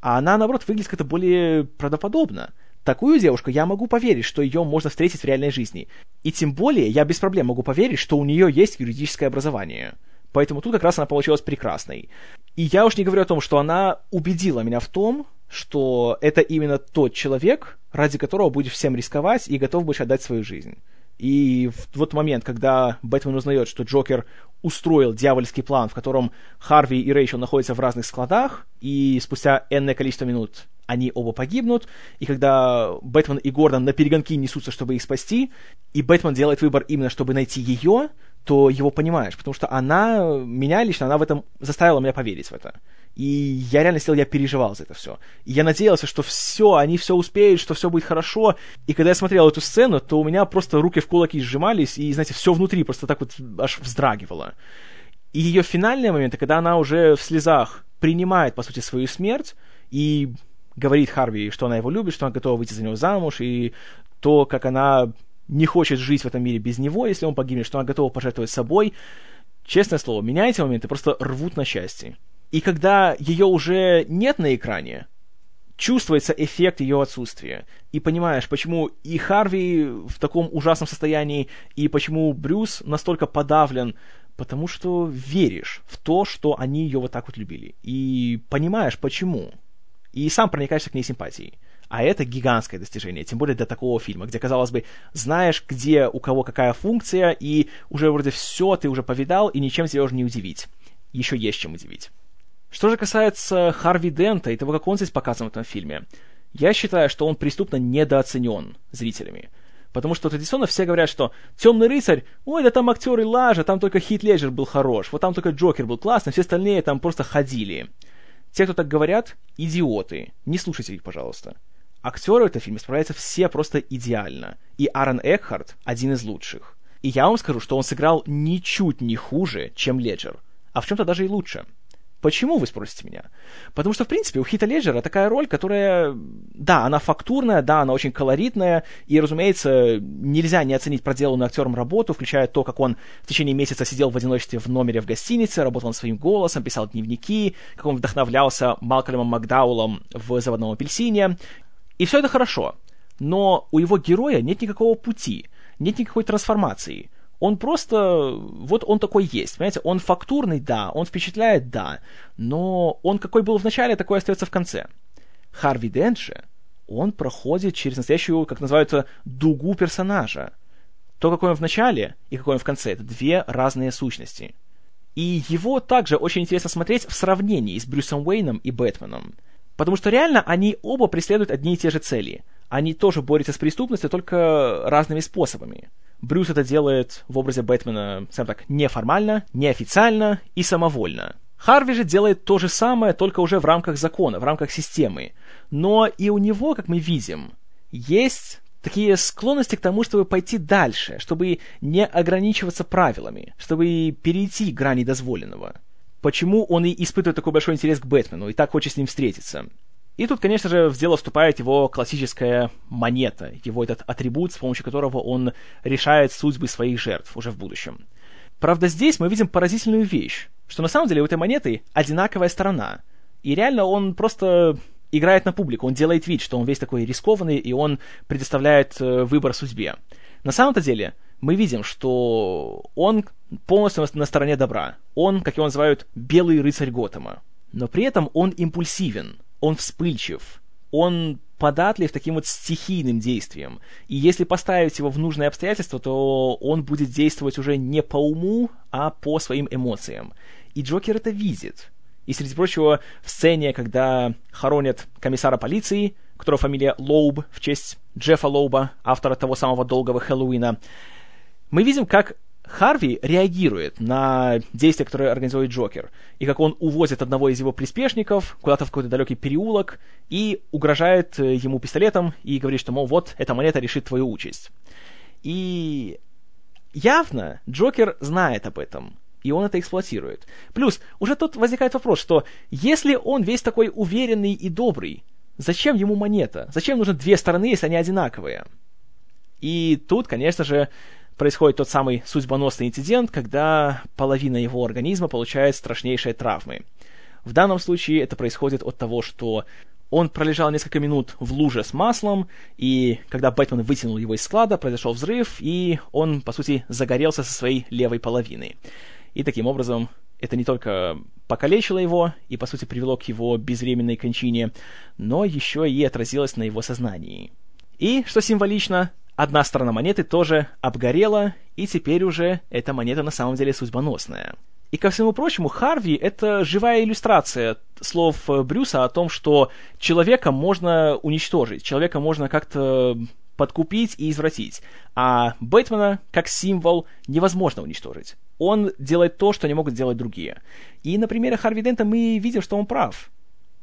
А она, наоборот, выглядит как-то более правдоподобно. Такую девушку я могу поверить, что ее можно встретить в реальной жизни. И тем более я без проблем могу поверить, что у нее есть юридическое образование. Поэтому тут как раз она получилась прекрасной. И я уж не говорю о том, что она убедила меня в том, что это именно тот человек, ради которого будешь всем рисковать и готов будешь отдать свою жизнь. И в вот момент, когда Бэтмен узнает, что Джокер устроил дьявольский план, в котором Харви и Рэйчел находятся в разных складах, и спустя энное количество минут они оба погибнут, и когда Бэтмен и Гордон на перегонки несутся, чтобы их спасти, и Бэтмен делает выбор именно, чтобы найти ее, то его понимаешь, потому что она, меня лично, она в этом заставила меня поверить в это. И я реально сидел, я переживал за это все. И я надеялся, что все, они все успеют, что все будет хорошо. И когда я смотрел эту сцену, то у меня просто руки в кулаки сжимались, и, знаете, все внутри просто так вот аж вздрагивало. И ее финальные моменты, когда она уже в слезах принимает, по сути, свою смерть, и говорит Харви, что она его любит, что она готова выйти за него замуж, и то, как она не хочет жить в этом мире без него, если он погибнет, что она готова пожертвовать собой. Честное слово, меня эти моменты просто рвут на части. И когда ее уже нет на экране, чувствуется эффект ее отсутствия. И понимаешь, почему и Харви в таком ужасном состоянии, и почему Брюс настолько подавлен, потому что веришь в то, что они ее вот так вот любили. И понимаешь, почему. И сам проникаешься к ней симпатией. А это гигантское достижение, тем более для такого фильма, где, казалось бы, знаешь, где у кого какая функция, и уже вроде все ты уже повидал, и ничем тебя уже не удивить. Еще есть чем удивить. Что же касается Харви Дента и того, как он здесь показан в этом фильме, я считаю, что он преступно недооценен зрителями. Потому что традиционно все говорят, что «Темный рыцарь», ой, да там актеры лажа, там только Хит Леджер был хорош, вот там только Джокер был классный, все остальные там просто ходили. Те, кто так говорят, идиоты. Не слушайте их, пожалуйста. Актеры в этом фильме справляются все просто идеально. И Аарон Экхарт один из лучших. И я вам скажу, что он сыграл ничуть не хуже, чем Леджер. А в чем-то даже и лучше. Почему, вы спросите меня? Потому что, в принципе, у Хита Леджера такая роль, которая, да, она фактурная, да, она очень колоритная, и, разумеется, нельзя не оценить проделанную актером работу, включая то, как он в течение месяца сидел в одиночестве в номере в гостинице, работал над своим голосом, писал дневники, как он вдохновлялся Малкольмом Макдаулом в «Заводном апельсине». И все это хорошо, но у его героя нет никакого пути, нет никакой трансформации – он просто, вот он такой есть, понимаете, он фактурный, да, он впечатляет, да, но он какой был в начале, такой остается в конце. Харви Дент же, он проходит через настоящую, как называется, дугу персонажа. То, какой он в начале и какой он в конце, это две разные сущности. И его также очень интересно смотреть в сравнении с Брюсом Уэйном и Бэтменом. Потому что реально они оба преследуют одни и те же цели. Они тоже борются с преступностью, только разными способами. Брюс это делает в образе Бэтмена, скажем так, неформально, неофициально и самовольно. Харви же делает то же самое, только уже в рамках закона, в рамках системы. Но и у него, как мы видим, есть такие склонности к тому, чтобы пойти дальше, чтобы не ограничиваться правилами, чтобы перейти грани дозволенного. почему он и испытывает такой большой интерес к Бэтмену и так хочет с ним встретиться. И тут, конечно же, в дело вступает его классическая монета, его этот атрибут, с помощью которого он решает судьбы своих жертв уже в будущем. Правда, здесь мы видим поразительную вещь, что на самом деле у этой монеты одинаковая сторона. И реально он просто играет на публику, он делает вид, что он весь такой рискованный, и он предоставляет э, выбор судьбе. На самом-то деле мы видим, что он полностью на стороне добра. Он, как его называют, белый рыцарь Готэма. Но при этом он импульсивен – он вспыльчив, он податлив таким вот стихийным действием. И если поставить его в нужные обстоятельства, то он будет действовать уже не по уму, а по своим эмоциям. И Джокер это видит. И, среди прочего, в сцене, когда хоронят комиссара полиции, которого фамилия Лоуб, в честь Джеффа Лоуба, автора того самого долгого Хэллоуина, мы видим, как Харви реагирует на действия, которые организует Джокер, и как он увозит одного из его приспешников куда-то в какой-то далекий переулок и угрожает э, ему пистолетом и говорит, что, мол, вот, эта монета решит твою участь. И явно Джокер знает об этом, и он это эксплуатирует. Плюс, уже тут возникает вопрос, что если он весь такой уверенный и добрый, зачем ему монета? Зачем нужны две стороны, если они одинаковые? И тут, конечно же, происходит тот самый судьбоносный инцидент, когда половина его организма получает страшнейшие травмы. В данном случае это происходит от того, что он пролежал несколько минут в луже с маслом, и когда Бэтмен вытянул его из склада, произошел взрыв, и он, по сути, загорелся со своей левой половины. И таким образом это не только покалечило его и, по сути, привело к его безвременной кончине, но еще и отразилось на его сознании. И, что символично, Одна сторона монеты тоже обгорела, и теперь уже эта монета на самом деле судьбоносная. И ко всему прочему, Харви — это живая иллюстрация слов Брюса о том, что человека можно уничтожить, человека можно как-то подкупить и извратить. А Бэтмена, как символ, невозможно уничтожить. Он делает то, что не могут сделать другие. И на примере Харви Дента мы видим, что он прав.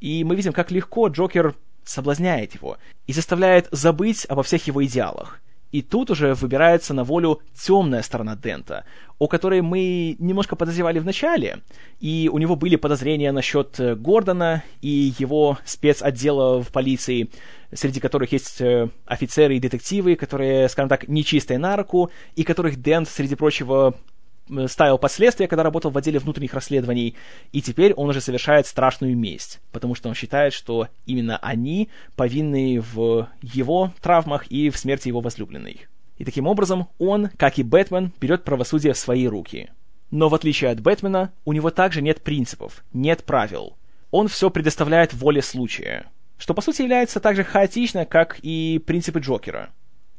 И мы видим, как легко Джокер соблазняет его и заставляет забыть обо всех его идеалах. И тут уже выбирается на волю темная сторона Дента, о которой мы немножко подозревали в начале, и у него были подозрения насчет э, Гордона и его спецотдела в полиции, среди которых есть э, офицеры и детективы, которые, скажем так, нечистые на руку, и которых Дент, среди прочего, ставил последствия, когда работал в отделе внутренних расследований, и теперь он уже совершает страшную месть, потому что он считает, что именно они повинны в его травмах и в смерти его возлюбленной. И таким образом он, как и Бэтмен, берет правосудие в свои руки. Но в отличие от Бэтмена, у него также нет принципов, нет правил. Он все предоставляет воле случая, что по сути является так же хаотично, как и принципы Джокера.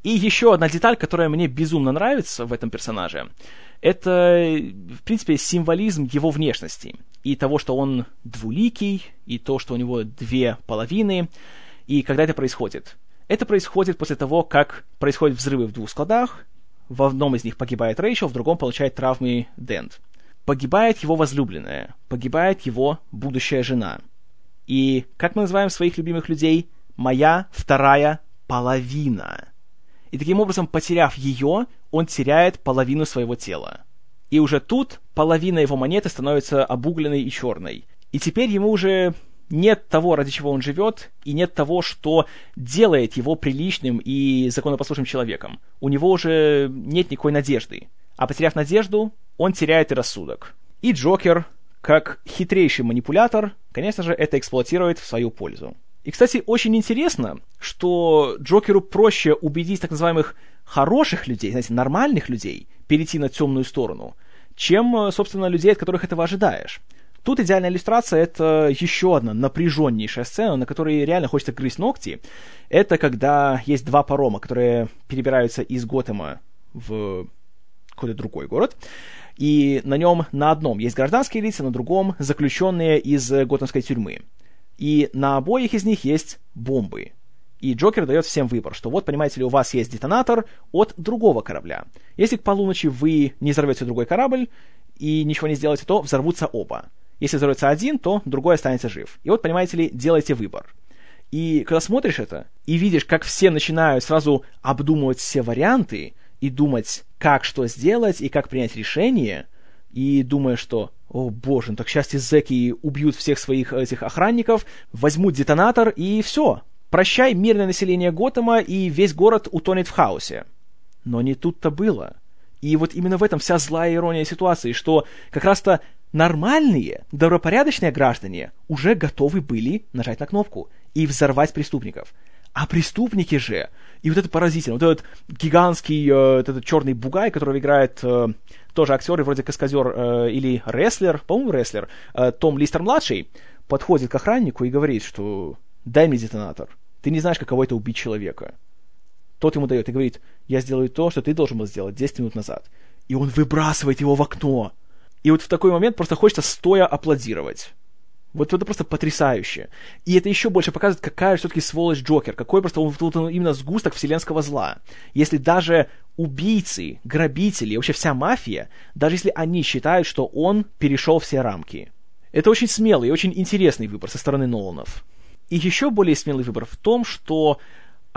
И еще одна деталь, которая мне безумно нравится в этом персонаже — это, в принципе, символизм его внешности. И того, что он двуликий, и то, что у него две половины. И когда это происходит? Это происходит после того, как происходят взрывы в двух складах. В одном из них погибает Рэйчел, в другом получает травмы Дент. Погибает его возлюбленная, погибает его будущая жена. И, как мы называем своих любимых людей, моя вторая половина. И таким образом, потеряв ее, он теряет половину своего тела. И уже тут половина его монеты становится обугленной и черной. И теперь ему уже нет того, ради чего он живет, и нет того, что делает его приличным и законопослушным человеком. У него уже нет никакой надежды. А потеряв надежду, он теряет и рассудок. И Джокер, как хитрейший манипулятор, конечно же, это эксплуатирует в свою пользу. И, кстати, очень интересно, что Джокеру проще убедить так называемых хороших людей, знаете, нормальных людей, перейти на темную сторону, чем, собственно, людей, от которых этого ожидаешь. Тут идеальная иллюстрация — это еще одна напряженнейшая сцена, на которой реально хочется грызть ногти. Это когда есть два парома, которые перебираются из Готэма в какой-то другой город, и на нем на одном есть гражданские лица, на другом заключенные из готэмской тюрьмы. И на обоих из них есть бомбы. И Джокер дает всем выбор, что вот, понимаете ли, у вас есть детонатор от другого корабля. Если к полуночи вы не взорвете другой корабль и ничего не сделаете, то взорвутся оба. Если взорвется один, то другой останется жив. И вот, понимаете ли, делайте выбор. И когда смотришь это, и видишь, как все начинают сразу обдумывать все варианты, и думать, как что сделать, и как принять решение, и думая, что о боже, ну так счастье зэки убьют всех своих этих охранников, возьмут детонатор и все. Прощай, мирное население Готэма, и весь город утонет в хаосе. Но не тут-то было. И вот именно в этом вся злая ирония ситуации, что как раз-то нормальные, добропорядочные граждане уже готовы были нажать на кнопку и взорвать преступников. А преступники же, и вот это поразительно, вот этот гигантский, э, этот черный бугай, которого играет э, тоже актер вроде каскадер э, или рестлер, по-моему, рестлер, э, Том Листер-младший, подходит к охраннику и говорит, что дай мне детонатор. Ты не знаешь, каково это убить человека. Тот ему дает и говорит, я сделаю то, что ты должен был сделать 10 минут назад. И он выбрасывает его в окно. И вот в такой момент просто хочется стоя аплодировать. Вот это просто потрясающе. И это еще больше показывает, какая все-таки сволочь Джокер, какой просто он, вот он именно сгусток вселенского зла. Если даже убийцы, грабители, вообще вся мафия, даже если они считают, что он перешел все рамки. Это очень смелый и очень интересный выбор со стороны Ноланов. И еще более смелый выбор в том, что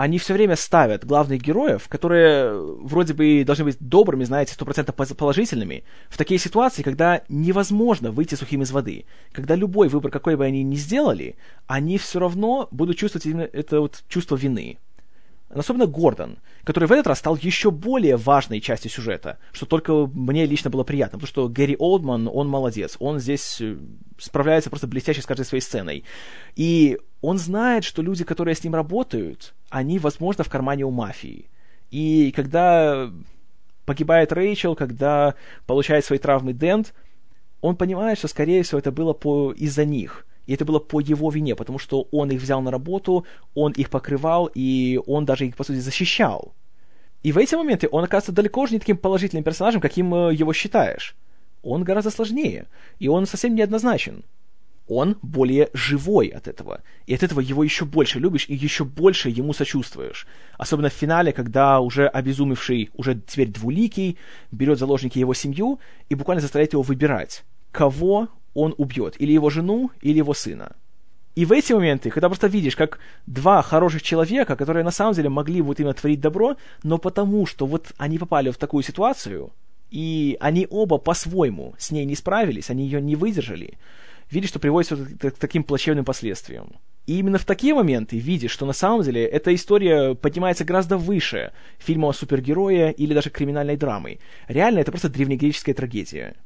они все время ставят главных героев, которые вроде бы должны быть добрыми, знаете, стопроцентно положительными, в такие ситуации, когда невозможно выйти сухим из воды. Когда любой выбор, какой бы они ни сделали, они все равно будут чувствовать именно это вот чувство вины. Особенно Гордон, который в этот раз стал еще более важной частью сюжета, что только мне лично было приятно, потому что Гэри Олдман, он молодец, он здесь э, справляется просто блестяще с каждой своей сценой. И он знает, что люди, которые с ним работают, они, возможно, в кармане у мафии. И когда погибает Рэйчел, когда получает свои травмы Дент, он понимает, что, скорее всего, это было по... из-за них. И это было по его вине, потому что он их взял на работу, он их покрывал, и он даже их, по сути, защищал. И в эти моменты он оказывается далеко же не таким положительным персонажем, каким э, его считаешь. Он гораздо сложнее, и он совсем неоднозначен он более живой от этого. И от этого его еще больше любишь и еще больше ему сочувствуешь. Особенно в финале, когда уже обезумевший, уже теперь двуликий, берет заложники его семью и буквально заставляет его выбирать, кого он убьет, или его жену, или его сына. И в эти моменты, когда просто видишь, как два хороших человека, которые на самом деле могли вот именно творить добро, но потому что вот они попали в такую ситуацию, и они оба по-своему с ней не справились, они ее не выдержали, видишь, что приводит к таким плачевным последствиям. И именно в такие моменты видишь, что на самом деле эта история поднимается гораздо выше фильма о супергерое или даже криминальной драмы. Реально, это просто древнегреческая трагедия.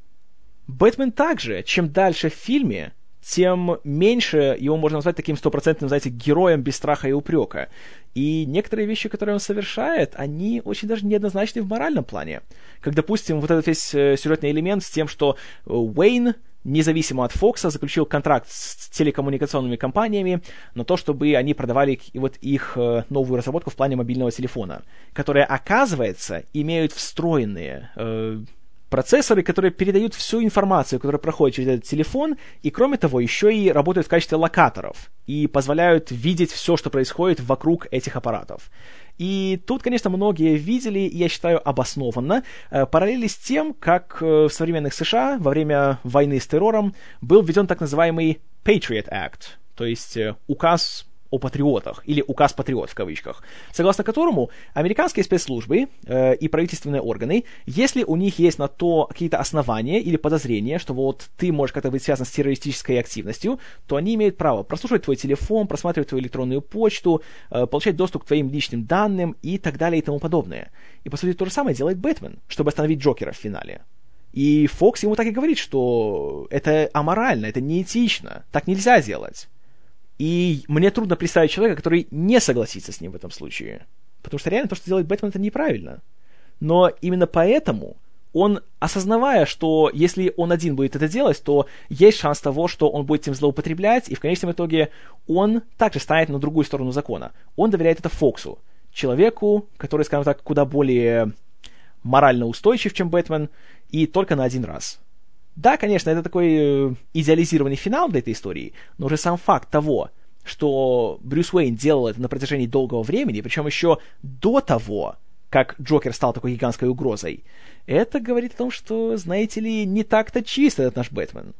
Бэтмен также, чем дальше в фильме, тем меньше его можно назвать таким стопроцентным, знаете, героем без страха и упрека. И некоторые вещи, которые он совершает, они очень даже неоднозначны в моральном плане. Как, допустим, вот этот весь э, сюжетный элемент с тем, что э, Уэйн независимо от Фокса, заключил контракт с телекоммуникационными компаниями на то, чтобы они продавали вот их э, новую разработку в плане мобильного телефона, которая, оказывается, имеют встроенные э, процессоры, которые передают всю информацию, которая проходит через этот телефон, и кроме того, еще и работают в качестве локаторов и позволяют видеть все, что происходит вокруг этих аппаратов. И тут, конечно, многие видели, я считаю обоснованно, э, параллели с тем, как э, в современных США во время войны с террором был введен так называемый Patriot Act, то есть э, указ о патриотах, или указ патриот в кавычках, согласно которому американские спецслужбы э, и правительственные органы, если у них есть на то какие-то основания или подозрения, что вот ты можешь как-то быть связан с террористической активностью, то они имеют право прослушивать твой телефон, просматривать твою электронную почту, э, получать доступ к твоим личным данным и так далее и тому подобное. И, по сути, то же самое делает Бэтмен, чтобы остановить Джокера в финале. И Фокс ему так и говорит, что это аморально, это неэтично, так нельзя делать. И мне трудно представить человека, который не согласится с ним в этом случае. Потому что реально то, что делает Бэтмен, это неправильно. Но именно поэтому он, осознавая, что если он один будет это делать, то есть шанс того, что он будет этим злоупотреблять, и в конечном итоге он также станет на другую сторону закона. Он доверяет это Фоксу, человеку, который, скажем так, куда более морально устойчив, чем Бэтмен, и только на один раз. Да, конечно, это такой э, идеализированный финал для этой истории, но уже сам факт того, что Брюс Уэйн делал это на протяжении долгого времени, причем еще до того, как Джокер стал такой гигантской угрозой, это говорит о том, что, знаете ли, не так-то чист этот наш Бэтмен.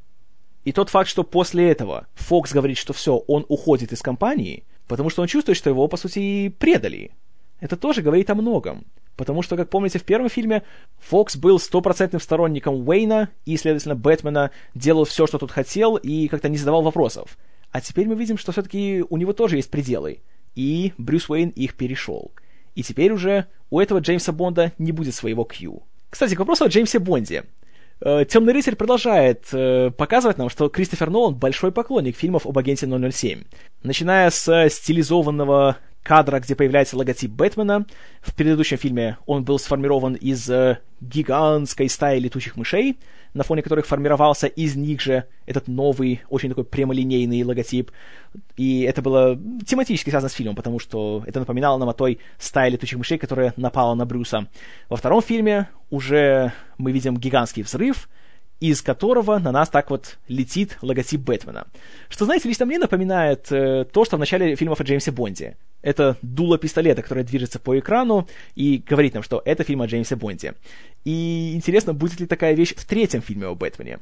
И тот факт, что после этого Фокс говорит, что все, он уходит из компании, потому что он чувствует, что его, по сути, предали. Это тоже говорит о многом. Потому что, как помните, в первом фильме Фокс был стопроцентным сторонником Уэйна и, следовательно, Бэтмена делал все, что тут хотел, и как-то не задавал вопросов. А теперь мы видим, что все-таки у него тоже есть пределы. И Брюс Уэйн их перешел. И теперь уже у этого Джеймса Бонда не будет своего Кью. Кстати, к вопросу о Джеймсе Бонде. Э, Темный рыцарь продолжает э, показывать нам, что Кристофер Нолан большой поклонник фильмов об агенте 007. Начиная с стилизованного кадра, где появляется логотип Бэтмена. В предыдущем фильме он был сформирован из э, гигантской стаи летучих мышей, на фоне которых формировался из них же этот новый, очень такой прямолинейный логотип. И это было тематически связано с фильмом, потому что это напоминало нам о той стае летучих мышей, которая напала на Брюса. Во втором фильме уже мы видим гигантский взрыв, из которого на нас так вот летит логотип Бэтмена. Что, знаете, лично мне напоминает э, то, что в начале фильмов о Джеймсе Бонде. Это дуло пистолета, которое движется по экрану и говорит нам, что это фильм о Джеймсе Бонде. И интересно, будет ли такая вещь в третьем фильме о Бэтмене?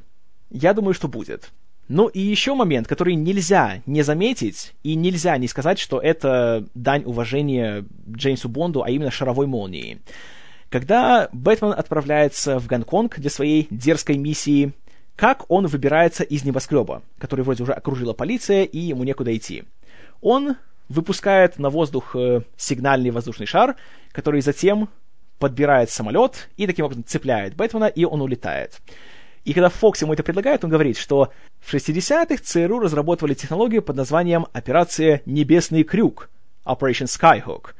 Я думаю, что будет. Ну и еще момент, который нельзя не заметить, и нельзя не сказать, что это дань уважения Джеймсу Бонду, а именно шаровой молнии. Когда Бэтмен отправляется в Гонконг для своей дерзкой миссии, как он выбирается из небоскреба, который вроде уже окружила полиция, и ему некуда идти? Он выпускает на воздух э, сигнальный воздушный шар, который затем подбирает самолет и таким образом цепляет Бэтмена, и он улетает. И когда Фокс ему это предлагает, он говорит, что в 60-х ЦРУ разработали технологию под названием «Операция Небесный Крюк» Operation Skyhook.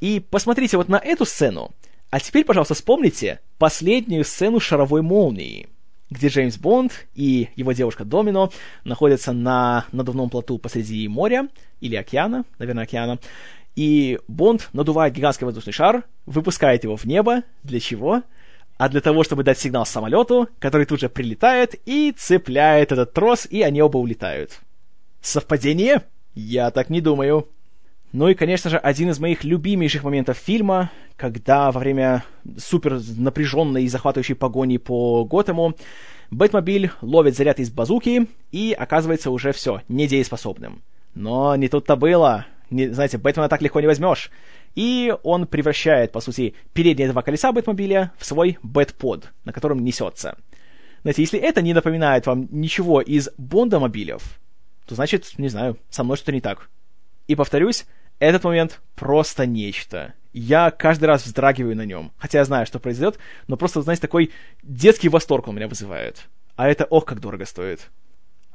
И посмотрите вот на эту сцену, а теперь, пожалуйста, вспомните последнюю сцену шаровой молнии – где Джеймс Бонд и его девушка Домино находятся на надувном плоту посреди моря или океана, наверное, океана, и Бонд надувает гигантский воздушный шар, выпускает его в небо. Для чего? А для того, чтобы дать сигнал самолету, который тут же прилетает и цепляет этот трос, и они оба улетают. Совпадение? Я так не думаю. Ну и, конечно же, один из моих любимейших моментов фильма, когда во время супер напряженной и захватывающей погони по Готэму Бэтмобиль ловит заряд из базуки и оказывается уже все, недееспособным. Но не тут-то было. Не, знаете, Бэтмена так легко не возьмешь. И он превращает, по сути, передние два колеса Бэтмобиля в свой Бэтпод, на котором несется. Знаете, если это не напоминает вам ничего из Бондомобилев, то значит, не знаю, со мной что-то не так. И повторюсь, этот момент просто нечто. Я каждый раз вздрагиваю на нем, хотя я знаю, что произойдет, но просто, знаете, такой детский восторг он меня вызывает. А это ох, как дорого стоит.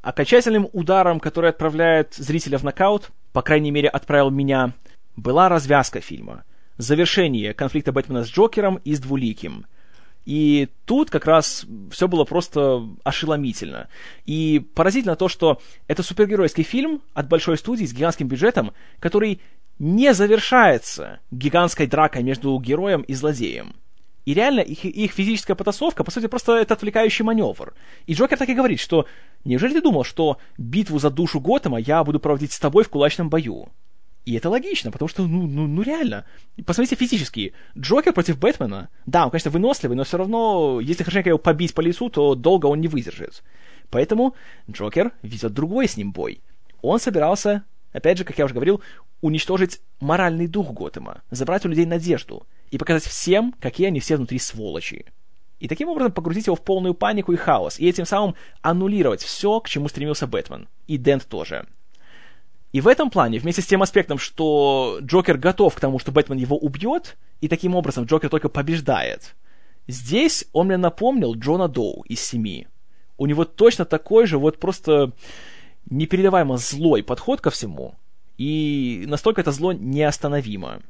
Окончательным ударом, который отправляет зрителя в нокаут, по крайней мере, отправил меня, была развязка фильма. Завершение конфликта Бэтмена с Джокером и с Двуликим — и тут как раз все было просто ошеломительно. И поразительно то, что это супергеройский фильм от большой студии с гигантским бюджетом, который не завершается гигантской дракой между героем и злодеем. И реально их, их физическая потасовка, по сути, просто это отвлекающий маневр. И Джокер так и говорит, что «Неужели ты думал, что битву за душу Готэма я буду проводить с тобой в кулачном бою?» И это логично, потому что, ну, ну, ну реально. Посмотрите физически. Джокер против Бэтмена. Да, он, конечно, выносливый, но все равно, если хорошенько его побить по лицу, то долго он не выдержит. Поэтому Джокер ведет другой с ним бой. Он собирался, опять же, как я уже говорил, уничтожить моральный дух Готэма, забрать у людей надежду и показать всем, какие они все внутри сволочи. И таким образом погрузить его в полную панику и хаос, и этим самым аннулировать все, к чему стремился Бэтмен. И Дент тоже. И в этом плане, вместе с тем аспектом, что Джокер готов к тому, что Бэтмен его убьет, и таким образом Джокер только побеждает, здесь он мне напомнил Джона Доу из «Семи». У него точно такой же вот просто непередаваемо злой подход ко всему, и настолько это зло неостановимо.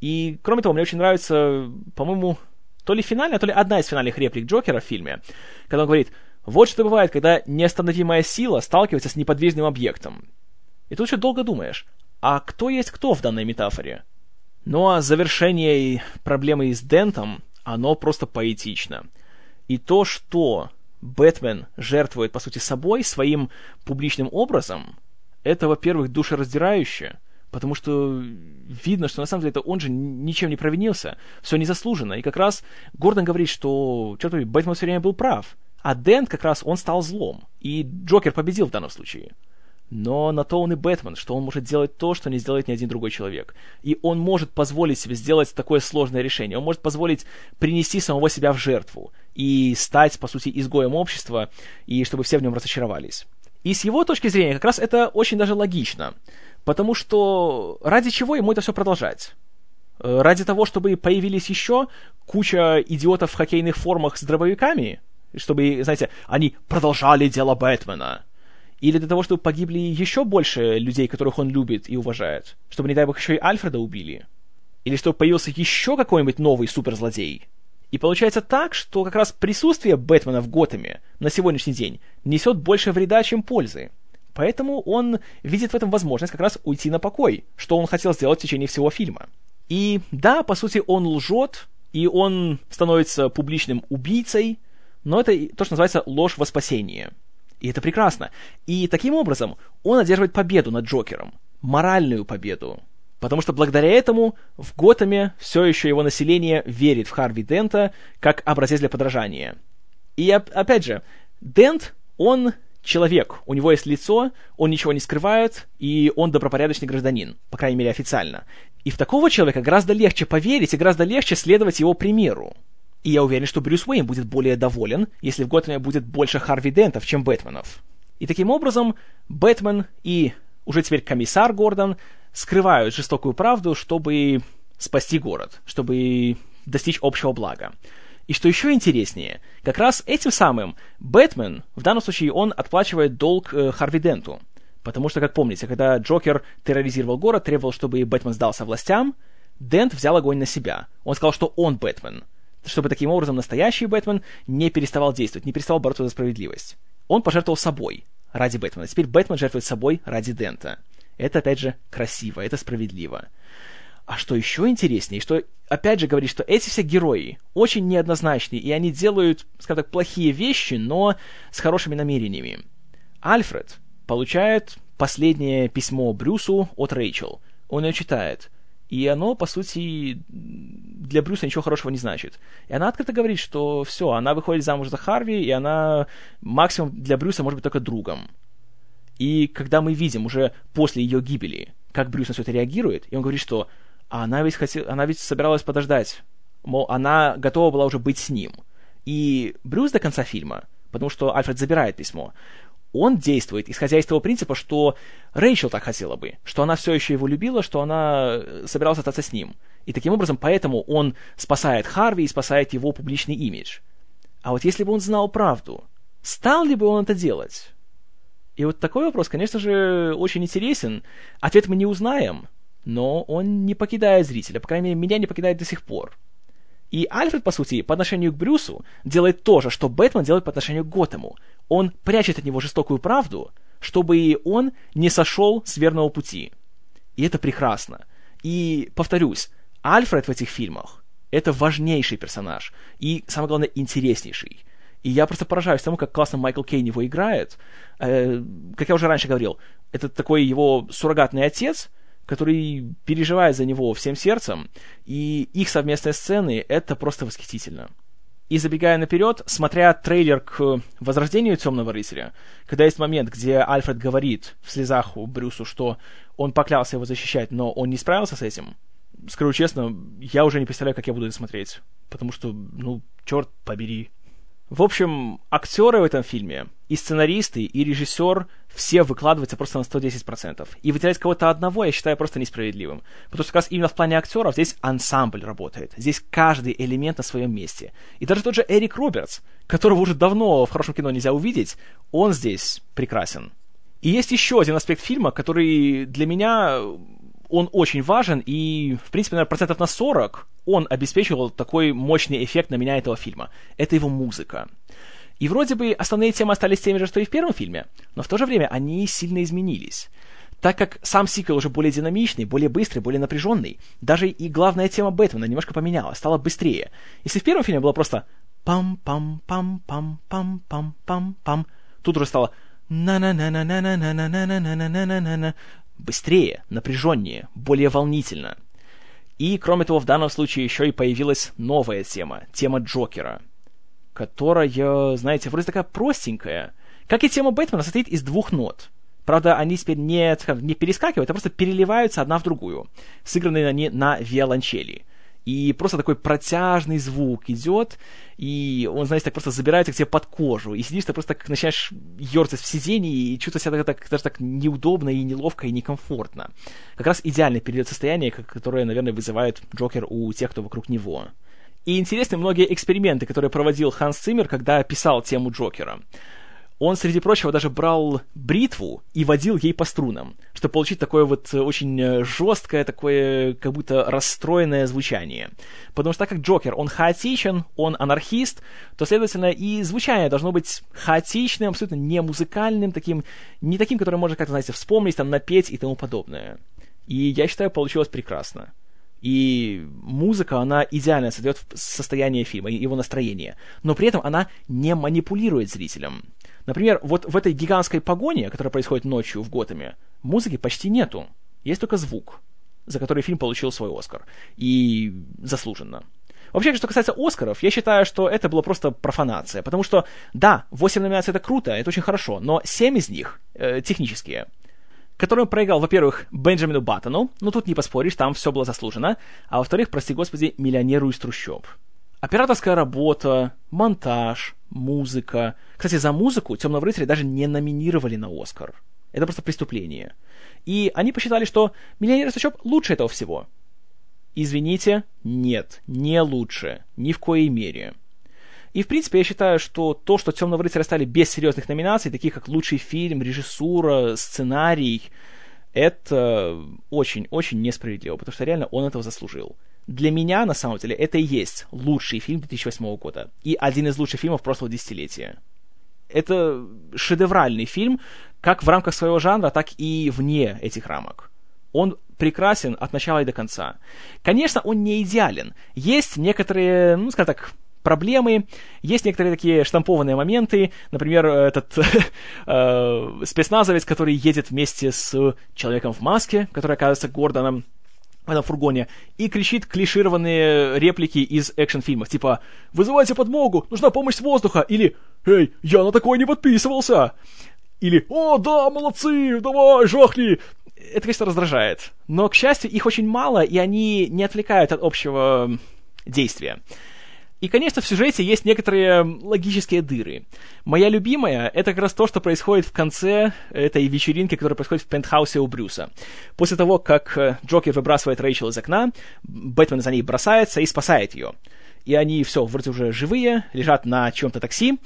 И, кроме того, мне очень нравится, по-моему, то ли финальная, то ли одна из финальных реплик Джокера в фильме, когда он говорит, вот что бывает, когда неостановимая сила сталкивается с неподвижным объектом. И тут еще долго думаешь, а кто есть кто в данной метафоре? Ну а завершение проблемы с Дентом, оно просто поэтично. И то, что Бэтмен жертвует, по сути, собой, своим публичным образом, это, во-первых, душераздирающе, потому что видно, что на самом деле это он же ничем не провинился, все незаслуженно. И как раз Гордон говорит, что, черт побери, Бэтмен все время был прав, а Дент как раз он стал злом, и Джокер победил в данном случае. Но на то он и Бэтмен, что он может делать то, что не сделает ни один другой человек. И он может позволить себе сделать такое сложное решение. Он может позволить принести самого себя в жертву и стать, по сути, изгоем общества, и чтобы все в нем разочаровались. И с его точки зрения как раз это очень даже логично. Потому что ради чего ему это все продолжать? Э, ради того, чтобы появились еще куча идиотов в хоккейных формах с дробовиками? Чтобы, знаете, они продолжали дело Бэтмена? Или для того, чтобы погибли еще больше людей, которых он любит и уважает? Чтобы, не дай бог, еще и Альфреда убили? Или чтобы появился еще какой-нибудь новый суперзлодей? И получается так, что как раз присутствие Бэтмена в Готэме на сегодняшний день несет больше вреда, чем пользы. Поэтому он видит в этом возможность как раз уйти на покой, что он хотел сделать в течение всего фильма. И да, по сути, он лжет, и он становится публичным убийцей, но это то, что называется ложь во спасение. И это прекрасно. И таким образом он одерживает победу над Джокером. Моральную победу. Потому что благодаря этому в Готэме все еще его население верит в Харви Дента как образец для подражания. И опять же, Дент, он человек, у него есть лицо, он ничего не скрывает, и он добропорядочный гражданин, по крайней мере официально. И в такого человека гораздо легче поверить и гораздо легче следовать его примеру. И я уверен, что Брюс Уэйн будет более доволен, если в Готэме будет больше Харви Дентов, чем Бэтменов. И таким образом, Бэтмен и уже теперь комиссар Гордон скрывают жестокую правду, чтобы спасти город, чтобы достичь общего блага. И что еще интереснее, как раз этим самым Бэтмен, в данном случае он отплачивает долг э, Харви Денту. Потому что, как помните, когда Джокер терроризировал город, требовал, чтобы Бэтмен сдался властям, Дент взял огонь на себя. Он сказал, что он Бэтмен чтобы таким образом настоящий Бэтмен не переставал действовать, не переставал бороться за справедливость. Он пожертвовал собой ради Бэтмена. Теперь Бэтмен жертвует собой ради Дента. Это, опять же, красиво, это справедливо. А что еще интереснее, что, опять же, говорит, что эти все герои очень неоднозначные, и они делают, скажем так, плохие вещи, но с хорошими намерениями. Альфред получает последнее письмо Брюсу от Рэйчел. Он ее читает. И оно, по сути, для Брюса ничего хорошего не значит. И она открыто говорит, что все, она выходит замуж за Харви, и она максимум для Брюса может быть только другом. И когда мы видим уже после ее гибели, как Брюс на все это реагирует, и он говорит, что она ведь, хотела, она ведь собиралась подождать, мол, она готова была уже быть с ним. И Брюс до конца фильма, потому что Альфред забирает письмо, он действует, исходя из того принципа, что Рэйчел так хотела бы, что она все еще его любила, что она э, собиралась остаться с ним. И таким образом, поэтому он спасает Харви и спасает его публичный имидж. А вот если бы он знал правду, стал ли бы он это делать? И вот такой вопрос, конечно же, очень интересен. Ответ мы не узнаем, но он не покидает зрителя, по крайней мере, меня не покидает до сих пор. И Альфред, по сути, по отношению к Брюсу делает то же, что Бэтмен делает по отношению к Готэму. Он прячет от него жестокую правду, чтобы и он не сошел с верного пути. И это прекрасно. И, повторюсь, Альфред в этих фильмах — это важнейший персонаж. И, самое главное, интереснейший. И я просто поражаюсь тому, как классно Майкл Кейн его играет. Э, как я уже раньше говорил, это такой его суррогатный отец — который переживает за него всем сердцем, и их совместные сцены — это просто восхитительно. И забегая наперед, смотря трейлер к Возрождению Темного Рыцаря, когда есть момент, где Альфред говорит в слезах у Брюсу, что он поклялся его защищать, но он не справился с этим, скажу честно, я уже не представляю, как я буду это смотреть. Потому что, ну, черт побери, в общем, актеры в этом фильме, и сценаристы, и режиссер, все выкладываются просто на 110%. И выделять кого-то одного я считаю просто несправедливым. Потому что как раз именно в плане актеров здесь ансамбль работает. Здесь каждый элемент на своем месте. И даже тот же Эрик Робертс, которого уже давно в хорошем кино нельзя увидеть, он здесь прекрасен. И есть еще один аспект фильма, который для меня он очень важен, и, в принципе, наверное, процентов на 40 он обеспечивал такой мощный эффект на меня этого фильма. Это его музыка. И вроде бы основные темы остались теми же, что и в первом фильме, но в то же время они сильно изменились. Так как сам сиквел уже более динамичный, более быстрый, более напряженный, даже и главная тема Бэтмена немножко поменялась, стала быстрее. Если в первом фильме было просто пам-пам-пам-пам-пам-пам-пам-пам, тут уже стало на на на на на на на на на на на на на на быстрее, напряженнее, более волнительно. И, кроме того, в данном случае еще и появилась новая тема, тема Джокера, которая, знаете, вроде такая простенькая. Как и тема Бэтмена, состоит из двух нот. Правда, они теперь не, не перескакивают, а просто переливаются одна в другую, сыгранные они на виолончели. И просто такой протяжный звук идет, и он, знаете, так просто забирается к тебе под кожу, и сидишь, ты просто так начинаешь ерзать в сиденье, и чувствуешь себя так, так, даже так неудобно и неловко и некомфортно. Как раз идеальный период состояния, которое, наверное, вызывает Джокер у тех, кто вокруг него. И интересны многие эксперименты, которые проводил Ханс Циммер, когда писал тему Джокера он, среди прочего, даже брал бритву и водил ей по струнам, чтобы получить такое вот э, очень э, жесткое, такое как будто расстроенное звучание. Потому что так как Джокер, он хаотичен, он анархист, то, следовательно, и звучание должно быть хаотичным, абсолютно не музыкальным, таким, не таким, которое можно как-то, знаете, вспомнить, там, напеть и тому подобное. И я считаю, получилось прекрасно. И музыка, она идеально создает состояние фильма, его настроение. Но при этом она не манипулирует зрителем. Например, вот в этой гигантской погоне, которая происходит ночью в Готэме, музыки почти нету. Есть только звук, за который фильм получил свой Оскар. И заслуженно. Вообще, что касается Оскаров, я считаю, что это была просто профанация. Потому что, да, 8 номинаций это круто, это очень хорошо, но 7 из них э, технические. Который проиграл, во-первых, Бенджамину Баттону, ну тут не поспоришь, там все было заслужено, а во-вторых, прости господи, миллионеру из трущоб. Операторская работа, монтаж, музыка. Кстати, за музыку «Темного рыцаря» даже не номинировали на Оскар. Это просто преступление. И они посчитали, что «Миллионер Сачоп» лучше этого всего. Извините, нет, не лучше. Ни в коей мере. И, в принципе, я считаю, что то, что «Темного рыцаря» стали без серьезных номинаций, таких как лучший фильм, режиссура, сценарий, это очень-очень несправедливо, потому что реально он этого заслужил. Для меня, на самом деле, это и есть лучший фильм 2008 года. И один из лучших фильмов прошлого десятилетия. Это шедевральный фильм, как в рамках своего жанра, так и вне этих рамок. Он прекрасен от начала и до конца. Конечно, он не идеален. Есть некоторые, ну, скажем так, проблемы. Есть некоторые такие штампованные моменты. Например, этот э, спецназовец, который едет вместе с человеком в маске, который оказывается Гордоном, этом фургоне и кричит клишированные реплики из экшн-фильмов, типа «Вызывайте подмогу! Нужна помощь с воздуха!» или «Эй, я на такое не подписывался!» или «О, да, молодцы! Давай, жахни!» Это, конечно, раздражает. Но, к счастью, их очень мало, и они не отвлекают от общего действия. И, конечно, в сюжете есть некоторые логические дыры. Моя любимая — это как раз то, что происходит в конце этой вечеринки, которая происходит в пентхаусе у Брюса. После того, как э, Джокер выбрасывает Рэйчел из окна, Бэтмен за ней бросается и спасает ее. И они все, вроде уже живые, лежат на чем-то такси,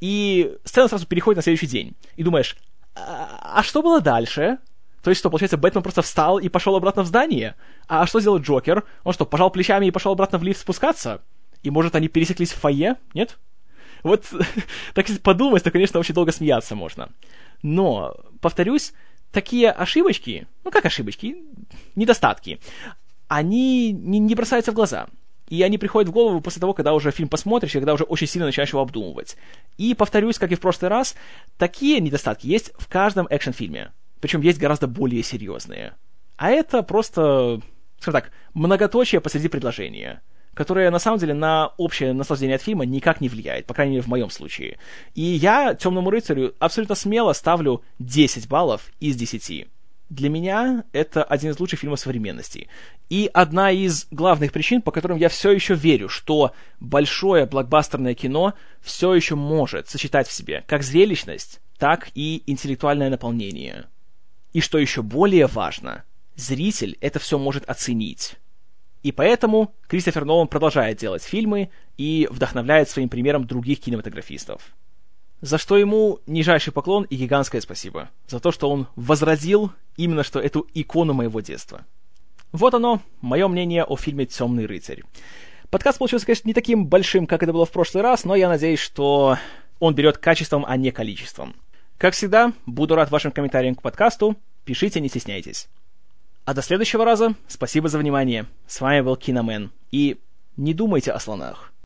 и сцена сразу переходит на следующий день. И думаешь, а, а что было дальше? То есть что, получается, Бэтмен просто встал и пошел обратно в здание? А что сделал Джокер? Он что, пожал плечами и пошел обратно в лифт спускаться? И, может, они пересеклись в фойе? Нет? Вот, так если подумать, то, конечно, очень долго смеяться можно. Но, повторюсь, такие ошибочки, ну как ошибочки, недостатки, они не, не бросаются в глаза. И они приходят в голову после того, когда уже фильм посмотришь, и когда уже очень сильно начинаешь его обдумывать. И, повторюсь, как и в прошлый раз, такие недостатки есть в каждом экшн-фильме. Причем есть гораздо более серьезные. А это просто, скажем так, многоточие посреди предложения которая на самом деле на общее наслаждение от фильма никак не влияет, по крайней мере в моем случае. И я Темному рыцарю абсолютно смело ставлю 10 баллов из 10. Для меня это один из лучших фильмов современности. И одна из главных причин, по которым я все еще верю, что большое блокбастерное кино все еще может сочетать в себе как зрелищность, так и интеллектуальное наполнение. И что еще более важно, зритель это все может оценить. И поэтому Кристофер Нолан продолжает делать фильмы и вдохновляет своим примером других кинематографистов. За что ему нижайший поклон и гигантское спасибо. За то, что он возродил именно что эту икону моего детства. Вот оно, мое мнение о фильме «Темный рыцарь». Подкаст получился, конечно, не таким большим, как это было в прошлый раз, но я надеюсь, что он берет качеством, а не количеством. Как всегда, буду рад вашим комментариям к подкасту. Пишите, не стесняйтесь. А до следующего раза спасибо за внимание. С вами был Киномен. И не думайте о слонах.